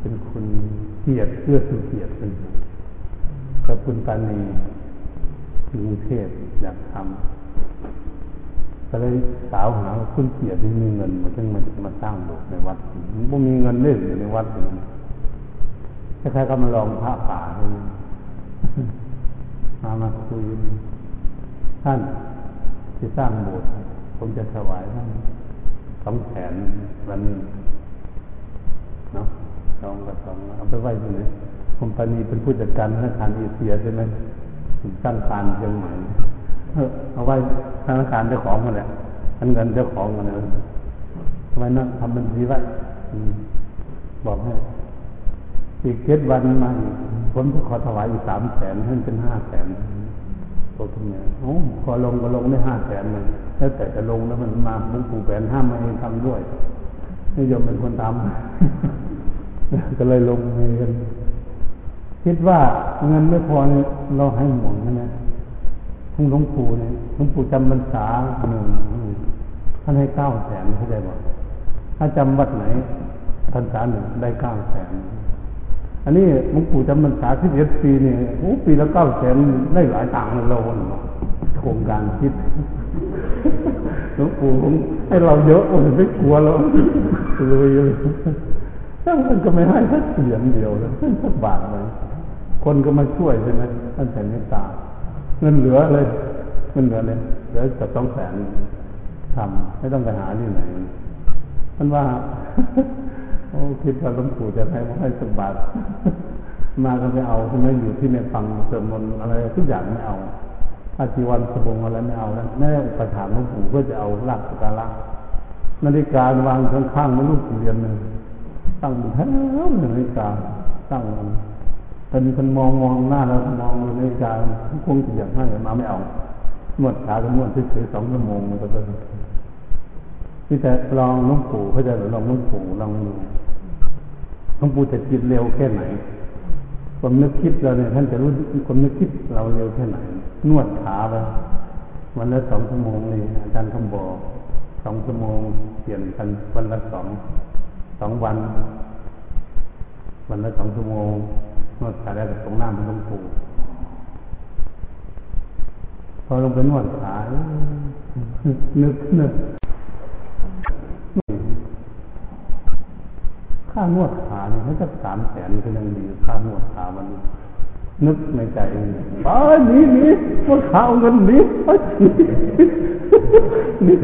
เป็นคนเกียดเพื่อสุเกียดเป็นกับคุณปานีกรุงเทพอยากทำก็เลยสาวหาคุณเกียรติมีเงินมาจึงมามาสร้างโบสถ์ในวัดมันมีเงินเล่นอยู่ในวัดเลยคล้ายๆก็มาลองพระป่าเลยมามาคุยท่านที่สร้างโบสถ์ผมจะถวายท่านสองแสนวันนี้ สองกับสองเอาไปไว้ที่ไหนคุณปานีเป็นผู้จัดการธนาคารเอเชียใช่ไหมสร้างการเชียงใหม่เอาไว้ธนาคารเจ้าของกันแหละท่านเงินเจ้าของกันเลยทำไมนั่งทำบัญชีไว้บอกให้ อีกเจ็ดวันมาผมจะขอถวายอีกสามแสนให้เป็นห้าแสนบอกทำไงโอ้พอลงก็ลงได้ห้าแสนเลยแล้วแต่จะลงแล้วมันมาหลวงปู่แหวนห้ามไม่ให้ทำด้วยนิยมเป็นคนทำ ก็เลยลงให้กันคิดว่าเงินไม่พอเราให้หมดนะนี่ยทั้งหลวงปู่เนี่ยหลวงปู่จำพรรษาหนึ่งท่านให้เก้าแสนเข้าใจบ่ถ้าจำวัดไหนพรรษาหนึ่งได้เก้าแสนอันนี้หลวงปู่จำพรรษาสิบเอ็ดปีเนี่ยโอ้ปีละเก้าแสนได้หลายตังเลยเราโครงการคิดหลวงปู่ให้เราเยอะโอ้ยไม่กลัวเราเลยเลย มันก็ไม่ให้สักเหรียญเดียวเลยสักบาทเลยคนก็มาช่วยใช่ไหมท่านแสนเมตตาเงินเหลือเลยเงินเหลือเลยเหลือจะต้องแสนทำไม่ต้องไปหาที่ไหนมันว่าโอ้คิดว่าหลวงปู่จะให้มาให้สกบาทมาก็ไม่เอาใช่ไหมอยู่ที่ในฟังเสริมมนอะไรทุกอย่างไม่เอาอาชีวันสบงอะไรไม่เอาแล้วแม่ประถามหลวงปู่เพื่อจะเอาหลักสการะนาฬิกาวางข้างๆมันลูกเรียนหนึ่ง ตั้งแถวนาฬิกาตั้งมันตอนนี้คนมองมองหน้าแล้วมองนาฬิกาคงจะอยากให้มาไม่เอานวดขาก็นวดเฉยๆสองชั่วโมงมันก็เป็นนี่แต่ลองหลวงปู่เขาจะลองหลวงปู่ลองดูหลวงปู่จะคิดเร็วแค่ไหนความนึกคิดเราเนี่ยท่านจะรู้ความนึกคิดเราเร็วแค่ไหน นวดขาไปวันละสองชั่วโมงนี่อาจารย์คำบอกสองชั่วโมงเปลี่ยนกันวันละสอง สองวัน วันละสองชั่วโมงนวดขาแล้วก็ตรงหน้ามันต้องปูพอลงไปนวดขานึกนึกค่านวดขาเนี่ยเขาจะสามแสนก็ยังดีค่านวดขามันนึ นึกในใจเองไปหนีหนีนวดขาเอาเงินหนีไปหนี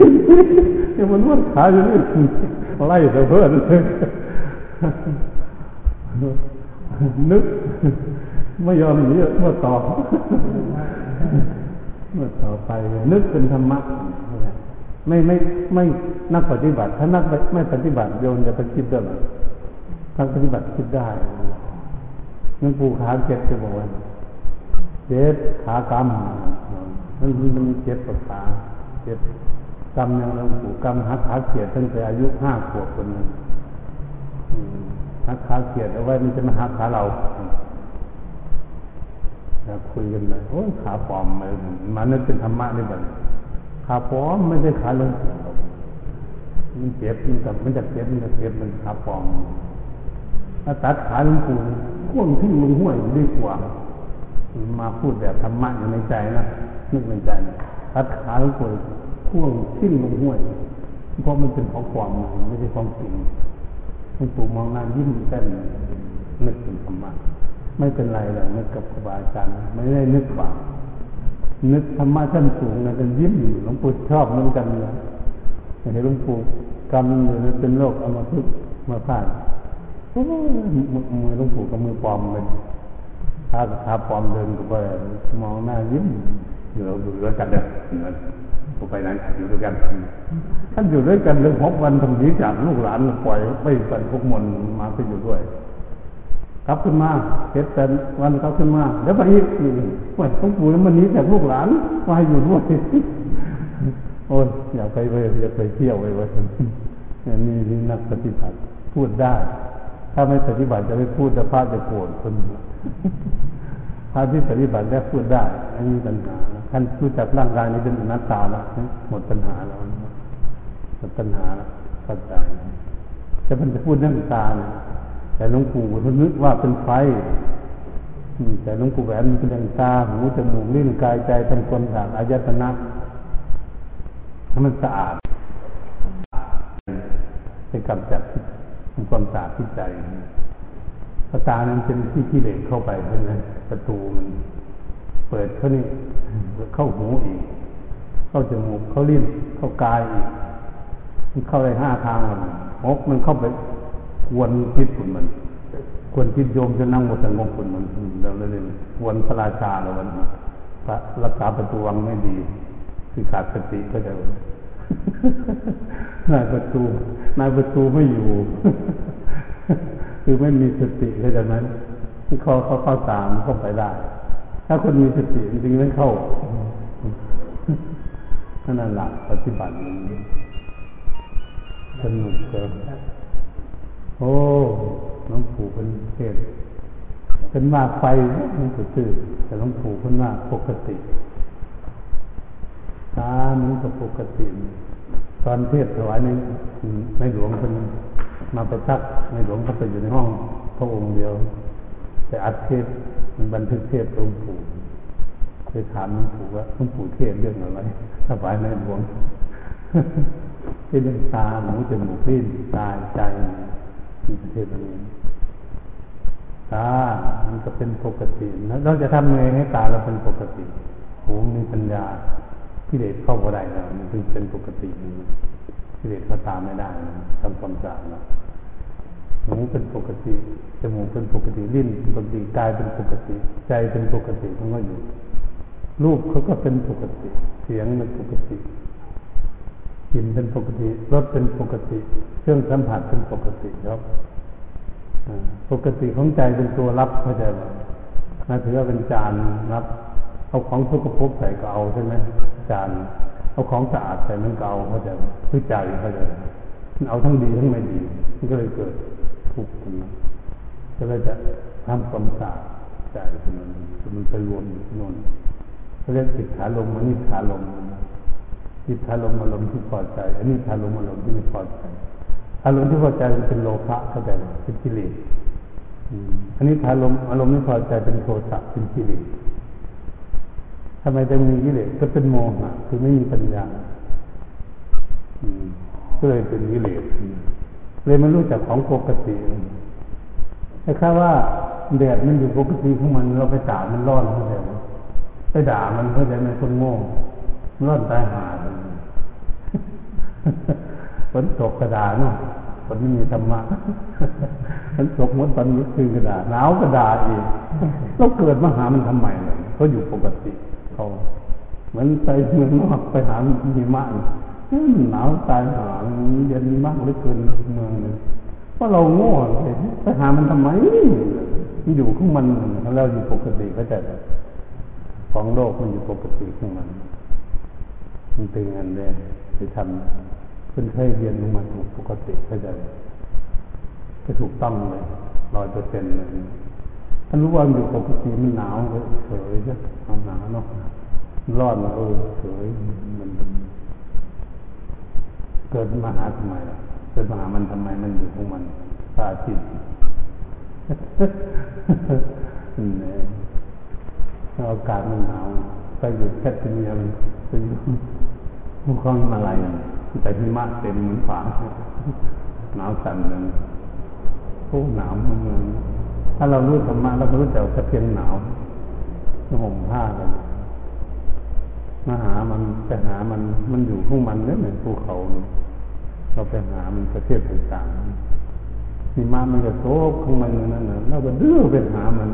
เดี๋ยวมันนวดขาอยู่นี่ไล่แต่เพื่อนนึกไม่ยอมหนีเมื่อต่อเมื่อต่อไป นึกเป็นธรรมะไม่ไม่ไม่นักปฏิบัติ ถ้านักไม่ปฏิบัติโยนจะไปคิดเรื่องอะไรนักปฏิบัติคิดได้ หลวงปูขาเจ็บจะบอกว่าเจ็บขากำมันมันเจ็บกับขาเจ็บกำยังหลวงปู่กำหักขาเกียดตั้งแต่อายุห้าขวบคนนั้นหักขาเกียดเอาไว้มันจะมาหักขาเราคุยกันเลยโอ้ยขาปลอมเลยมันนั่นเป็นธรรมะนี่แบบขาปลอมไม่ใช่ขาลงมันเจ็บมันกับมันจะเจ็บมันจะเจ็บมันขาปลอมถ้าตัดขาหลวงปู่ ข่วงทิ้งลงห้วยดีกว่า มาพูดแบบธรรมะอยู่ในใจนะนึกในใจตัดขาหลวงปู่ข่วงทิ้งลงห้วยเพราะมันเป็นของปลอมไม่ใช่ของจริงหลวงปู่มองหน้ายิ้มเต้นนึกถึงธรรมะไม่เป็นไรเลยนึกกับครูบาอาจารย์ไม่ได้นึกบาปนึกธรรมะชั้นสูงนะเป็นยิ้มอยู่หลวงปู่ชอบเหมือนกันเลยเห็นหลวงปู่กำอยู่เป็นโรคอมาทุกมาพาด มือลวงปู่กับมือปลอมเลยถ้าขาปลอมเดินก็ไปมองหน้ายิ้มอยู่เราอยู่ด้วยกันเด้อผมไปไหนอยู่ด้วยกัน ท่านอยู่ด้วยกันเลยหกวันทำนี้จากลูกหลานปล่อยไปสั่นพวกมนมาไปอยู่ด้วยกลับขึ้นมาเสร็จแต่วันกลับขึ้นมาแล้วไปอีกนี่ว่าต้องปู่มันนี้จากลูกหลานมาอยู่ด้วยโอ้ยอยากไปไปอยากไปเที่ยวไปว่านี่นี่นักปฏิบัติพูดได้ ถ้าไม่ปฏิบัติจะไม่พูดแต่พระจะโกรธคนพระที่ปฏิบัติแล้วพูดได้ไม่มีปัญหาท่านรู้จักร่างกายนี้เป็นอนัตตาแล้วหมดปัญหาแล้วหมดปัญหาแล้วเข้าใจแต่มันจะพูดเรื่องตาเนี่ยแต่หลวงปู่ท่านนึกว่าเป็นไฟแต่หลวงปู่แหวนมันเป็นอย่างตาหูจมูกลิ้นกายใจทำความสะอาดอายตนะให้มันสะอาดให้กำจัดทำ ความสะอาดที่ใจพระตานั้นเป็นที่กิเลสเข้าไปใช่ไหมประตูมันเปิดเขานี่เข้าหูอีก เข้าจมูกเข้าลิ้นเข้ากายอีกมันเข้าได้ห้าทางมันหกมันเข้าไปกวนพิษฝุ่นมันควรคิดโยมจะนั่งบนสงบคนมันเราเลยนวนพระราชาเราวันพระรักษาประตูวังไม่ดีคือขาดสติก็จะ นายประตูนายประตูไม่อยู่คือไม่มีสติเข้าใจไหมที่ขาเขาเข้าตามเข้าไปได้ ถ้าคนมีสติจริงๆไม่เข้านั่นแหละปฏิบัติสนุกเกินโอ้หลวงปู่เป็นเทศเป็นว่าไฟมันตื่นแต่หลวงปู่เป็นว่าปกติ ตามันก็ปกติ ตอนเทศถวายในในหลวงเป็นมาไปทักในหลวงก็ไปอยู่ในห้องพระองค์เดียวแต่อัดเทศมันบันทึกเทศหลวงปู่เคยถามหลวงปู่ว่าหลวงปู่เทศเรื่องอะไรถวายในหลวงเป็นเรื่องตาหูจมูกลิ้นกายใจมีประเทศนี้ตา มันก็เป็นปกติแล้วเราจะทำไงให้ตาเราเป็นปกติ หูมีปัญญา พิเรศเข้าบ่ได้แล้วมันเป็นปกติพิเรศเขาตามไม่ได้ทำความสะอาดแล้วหูเป็นปกติจมูกเป็นปกติลิ้นปกติกายเป็นปกติ ใจเป็นปกติมันก็อยู่รูปเขาก็เป็นปกติ เสียงเป็นปกติกลิ่นเป็นปกติรสเป็นปกติ เครื่องสัมผัสเป็นปกติครับปกติของใจเป็นตัวรับเข้าใจไหมน่าถือว่าเป็นจานรับเอาของทุกข์ภพใส่ก็เอาใช่ไหม จานเอาของสะอาดใส่มันก็เอาเขาจไหมคือใจเขาใจมันเอาทั้งดีทั้งไม่ดีมันก็เลยเกิดทุกข์ขึ้นมาก็เลยจะทำความสะอาดใจขึ้นมามันไปรวมอยู่ที่โน่นเขาเรียกจิตขาลมมันนี่ขาลมจิตขาลมอารมณ์ที่พอใจ อันนี้ขาลมอารมณ์ที่ไม่พอใจอารมณ์ที่พอใจมันเป็นโลภะเข้าใจเป็นกิเลสอันนี้อารมณ์อารมณ์ที่พอใจเป็นโทสะเป็นกิเลสำไมจะมีกิเลสก็เป็นโมหะคือไม่มีปัญญาก็เลยเป็นกิเลสเลยไม่รู้จักของปกติแต่ค่าว่าแดดมันอยู่ปกติของมันเราไปด่ามันร้อนเข้าใจไหมไปด่ามันเข้าใจไหมคนโง่ร้อนตายหาฝนตกกระดาเนาะฝนไม่มีธรรมะฝนตกมดตอนนี้คือกระดาหนาวกระดาอีกเราเกิดมาหามันทำไมเลยเขาอยู่ปกติ เขาเหมือนไปเมืองนอกไปหามีมากหนาวตายหาเย็นมากเหลือเกินเมืองเพราะเราโง่เลยไปหามันทำไมมันอยู่ของมันเราอยู่ปกติก็จะของโลกมันอยู่ปกติของมัน มันเป็นงานแรกไปทำขึ้นเคยเรียนรู้มาถูกปกติเข้าใจก็ถูกต้องเลยร้อยเปอร์เซ็นต์เลยถ้ารู้ว่าอยู่ปกติมันหนาวก็เฉยใช่เอาหนาวเนาะ ร้อนเออเฉยมันเกิดมาหาทำไมเกิดมาหามันทำไมมันอยู่ของมันพระอาทิตนี่อากาศมันหนาวไปอยู่แคทเมียมันไปอยู่ภูเขาหิมาลัยแต่หิมะเต็มเหมือนฝาหนาวสั่นเลยโอ้หนาวมันถ้าเรารู้ธรรมะเราก็รู้จักกระเทียนหนาวห่มผ้ากัน มาหามันไปหามันมันอยู่ข้างมันเนี่ยเหมือนภูเขา เราไปหามันประเทศต่างๆหิมะมันก็โซกข้างมันนั่นน่ะเราก็ดื้อไปหามัน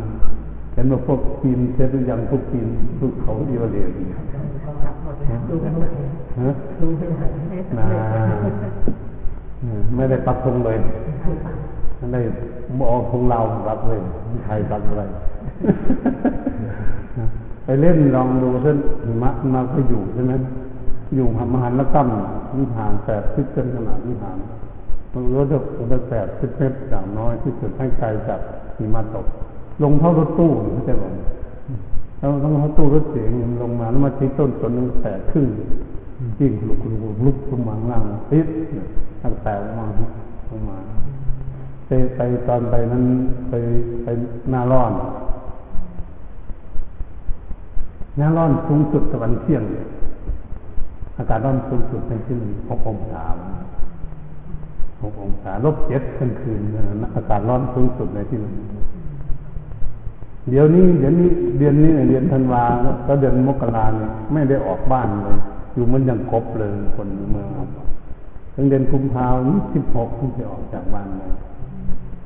เห็นว่าพวกปีนเซตุยังพวกปีนภูเขาเดียวเดียวฮะนะไม่ได้ปักธงเลยไม่ได้บอกธงเรารับเลยใครรับอะไร ไปเล่นลองดูเส้นหิมะมาก็อยู่ใช่ไหมอยู่หามหันละตั้มวิหารแปดสิบเซนขนาดวิหารมันรู้จะแปดสิบเมตรอย่างน้อยที่สุดให้ไกลจากหิมะตก ลงเท่ารถตู้เข้าใจไหมเราต้องเขาตู้รถเสียงลงมาแล้วมาที่ต้นสนนึงแตกขึ้นจิ้งลุกลุกลุกลงมาล่างติดตั้งแต่ลงมาลงมาไปไปตอนไปนั้นไปไปหน้าร้อน หน้าร้อนสูงสุดตะวันเที่ยงอากาศร้อนสูงสุดในที่หนึ่หกองศาหกองศาลบเจ็ดกลางคืนอากาศร้อนสูงสุดในที่นึ่งเดี๋ยวนี้เดี๋ยวนี้เดือนนี้เดือนธันวาแล้วเดือนมกราเนี่ยไม่ได้ออกบ้านเลย อยู่มันยังกบเลยคนเมืองถึงเดือนกุมภาพันธ์สิบหกที่จะออกจากบ้านเลย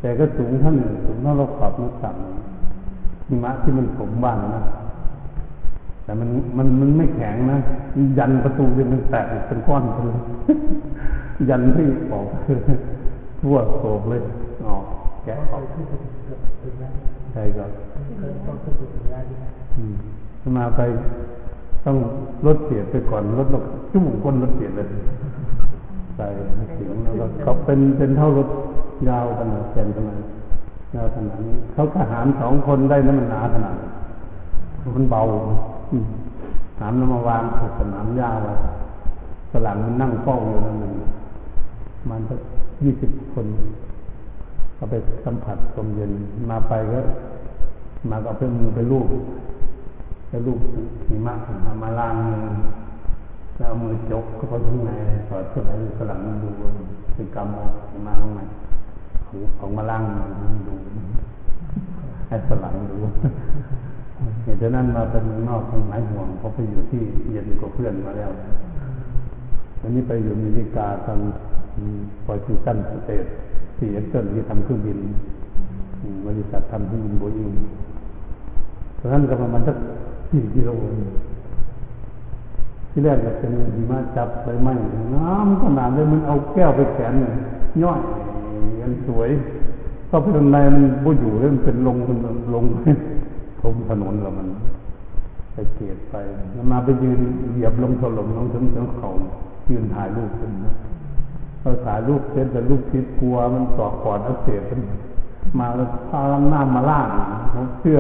แต่ก็สูงเท่าหนึ่งสูงเท่าเราขอบนักสั่งหิมะที่มันถมบ้านนะ แต่มันมันมันไม่แข็งนะยันประตูเีมันแตกเป็นก้อนเลยยันที่ออกทั่วโศกเลยออกแกะออกใช่ครับมาไปต้องรถเสียไปก่อนรถเราจุ่มก้นรถเสียเลยใส่เสียงแล้วก็เป็นเป็นเท่ารถยาวขนาดแขนขนาดยาวขนาดนี้เขาทหารสองคนได้นั้นมันหนาขนาดมันเบา หามน้ำมาวางถูกสนามยาวเลยสลังมันนั่งเฝ้าอยู่นั่นเองมันสักยี่สิบคนก็ไปสัมผัสลมเย็นมาไปก็มาก็เพิ่งมือไปลูกไปลูกหิมะมามาล้างมือแล้วมือจกก็พอข้างในสอดเข้าไปฝรั่งมันดูเป็นกรรมออกมาข้างในออกมาล้างมือดูให้ฝรั่งดู เหตุนั้นมาเป็นเมืองนอกทางหลายห่วงเพราะไปอยู่ที่เย็นกว่าเพื่อนมาแล้ววันนี้ไปอยู่อเมริกาทางปอยซิตันสเตทสี่เอ็กเซนที่ทำเครื่องบินบริษัททำเครื่องบินโบอิงตอนนั้นก็ประมาณสักสี่กิโลที่แรกก็เป็นหิมะจับไปไหมน้ำขนาดเลยมันเอาแก้วไปแขนย่อยกันสวยเข้าไปตรงในมันบ่อยู่เลยมันเป็นลงมันลง ทมถนนแล้วมันไปเกตไปมาไปยืนเหยียบลงถล่มลงถึงถึงเขายืนถ่ายรูปกันนะเราถ่ายรูปเสร็จแต่ลูกคิดกลัวมันต่อกปอดอักเสบกันมาแล้วพาล้างน้ามาล่างเสื้อ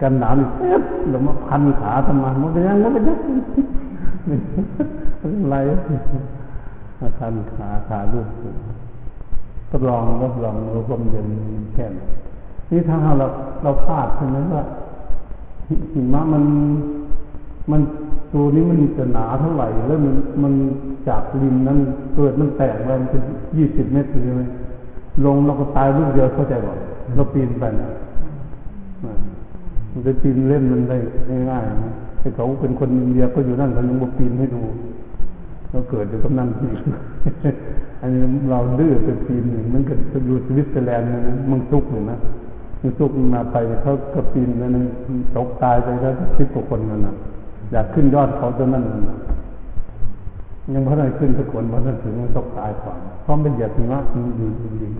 กันหนาวนี่เอ๊ะแล้วมาพันขาทำไมมันเป็นยังมันเป็นยังอะไรมาพันขาขาลูกทดลองทดลองราลมเย็นแค่ นี่ถ้าเราเราพลาดใช่ไหมว่าหิมะมันมันตัวนี้มันจะหนาเท่าไหร่ แล้วมันมันจากริมนั้นเกิดมันแตกไปมันเป็นยี่สิบเมตรใช่ไหมลงเราก็ตายลูกเดียวเข้าใจบ่เราปีนไปนะมันจะปีนเล่นมันได้ง่ายๆนะไอ้เขาเป็นคนอินเดียก็อยู่นั่นเขายังมาปีนให้ดูเราเกิดอยู่กับนั่นที่อันนี้เราดื้อเป็นปีนหนึ่งมันก็อยู่สวิตเซอร์แลนด์นะมันทุกข์เลยนะ มันทุกมาไปเขาก็ปีนแล้วนึงตกตายไปแล้วคิดกว่าคนนั่นนะอยากขึ้นยอดเขาจนนั่นนะยังเพราะอะไรขึ้นทุกคนเพราะนั้นถึงมันตกตายก่อนเพราะมันเหยียบหิมะมันอยู่จริง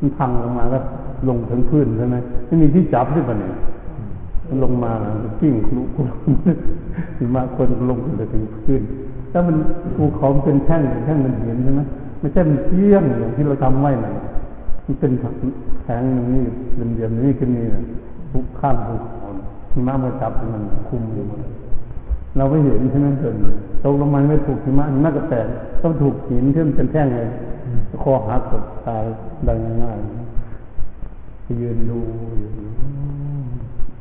มันพังลงมาแล้วลงถึงพื้นใช่ไหมไม่มีที่จับด้วยปะเนี่ยมันลงมากิ้งคลุกหิมะคนลงไปถึงพื้นถ้ามันภูเขาเป็นแท่งแท่งมันเห็นใช่ไหมไม่ใช่มันเที่ยงอย่างที่เราทำไว้นะ มันเป็นแข็งนี่เป็นเดียมนี่ก็มีนะภูข้ามภูเขาหิมะมาจับมันคุมอยู่มันเราไม่เห็นใช่ไหมเกินตกลงมาไม่ถูกหิมะหิมะก็แตกต้องถูกหินที่มันเป็นแท่งเลยคอหักกตายได้ง่ายๆยืนดูอยู่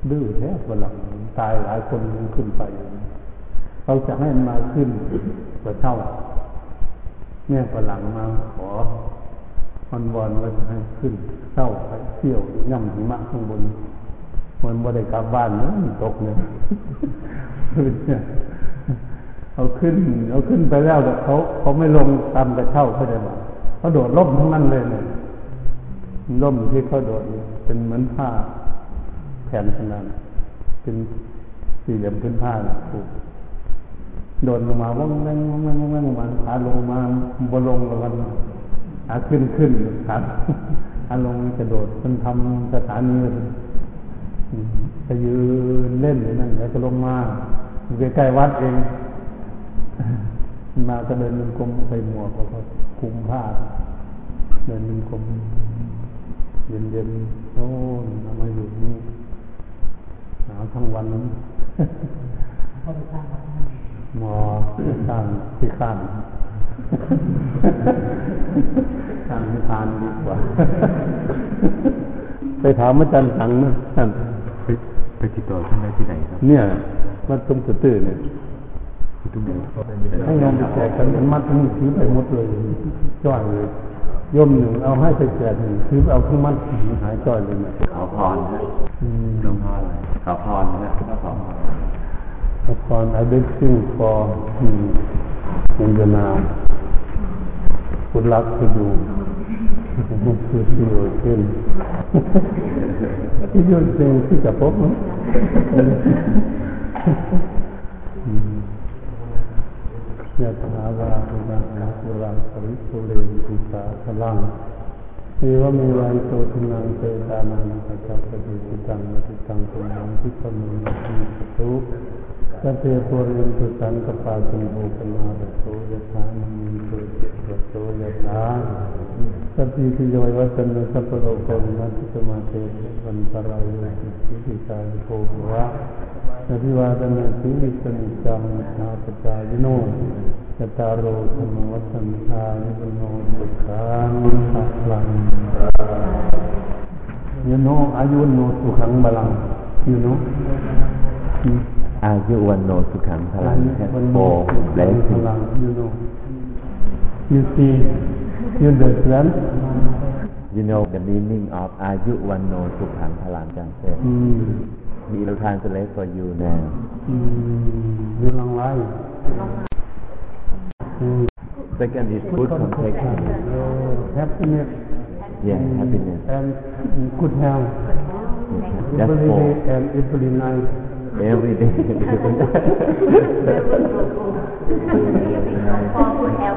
ดื้อแท้ฝรั่งตายหลายคนขึ้นไปเขาจะให้มาขึ้นกว่าเท่าแม่ฝรั่งมาขอ มันวอนว่าจะให้ขึ้นเท่าไปเที่ยวย่ำหิมะข้างบนมันบ่ได้กลับบ้านเนื้อตกเลยเอาขึ้นเอาขึ้นไปแล้วแต่เขาเขาไม่ลงตามกระเช่าเขาจะบอกเขาโดดล่มทั้งนั้นเลยเนี่ยล่มที่เขาโดดเป็นเหมือนผ้าแผ่นขนาดเป็นสี่เหลี่ยมพื้นผ้าถูกโดดลงมาว่างแว่งว่างแว่งว่างแว่งมาขาลงมาบนลงแล้วกัน ขาขึ้นขึ้นขาขาลงกระโดดมันทำสถานีไปยืนเล่นอยู่นั่นแล้วก็ลงมาอยู่ใกล้ๆวัดเองมาก็เดินเป็นกลมไปหมวกแล้วก็คุมผ้าเดินเป็นกลมเย็นๆโอ้นมาอยู่นี่หนาวทั้งวันนั้นหมอข้างที่ข้าง ข้างที่ทานดีกว่า ไปถามอาจารย์สังนะท่านไปติดต่อท่านได้ที่ไหนครับ เนี่ยมัดตรงกระตื้อเนี่ยที่ตุ้มให้งานไปแจกกันมันมัดทั้งถือไปหมดเลยจ้อยเลยย่มหนึ่งเอาให้ไปแจกหนึ่งถือเอาทั้งมัดหายจ้อยเลยนะขอพรฮะอืมหลวงพ่ออะไรขอพรนะขอพร Upon everything for him in the now. Good luck to you. to see you again. If you're saying ที่จะพบมั้งยะถาวาปุราณปุราปริปุเรนติสาพลังเอวเมวัยโตทินังเตตานังปัจจปฏิสิตังมติตังตุนังทิปมุนติสุสัพเปุเรนตุสังกปาตุโภคนารโสยะถามิตุยะโส ยะถาสัพพิติโยวัตนะสัพพโรโกวินัสสมาเตวันตรายโยสิทิตาโภวะนภิ วาทนาสีลิสนิจังนาปจายโนจตารโรธรรมวัฒนทานิโนตุขังสัพลังยโนอายุโนสุขังบาลังยูโนอายุวันโนสุขังพลังแคทโบเบลพสิลังยูโน you see you understand You know the meaning of อายุวันโนสุขังพลังจังเซ่อืม He will translate for you now อืมยูลังไลอืม Second is good complexion happiness Yeah happiness and good health That's every four day and every night Every day พอคุณแอล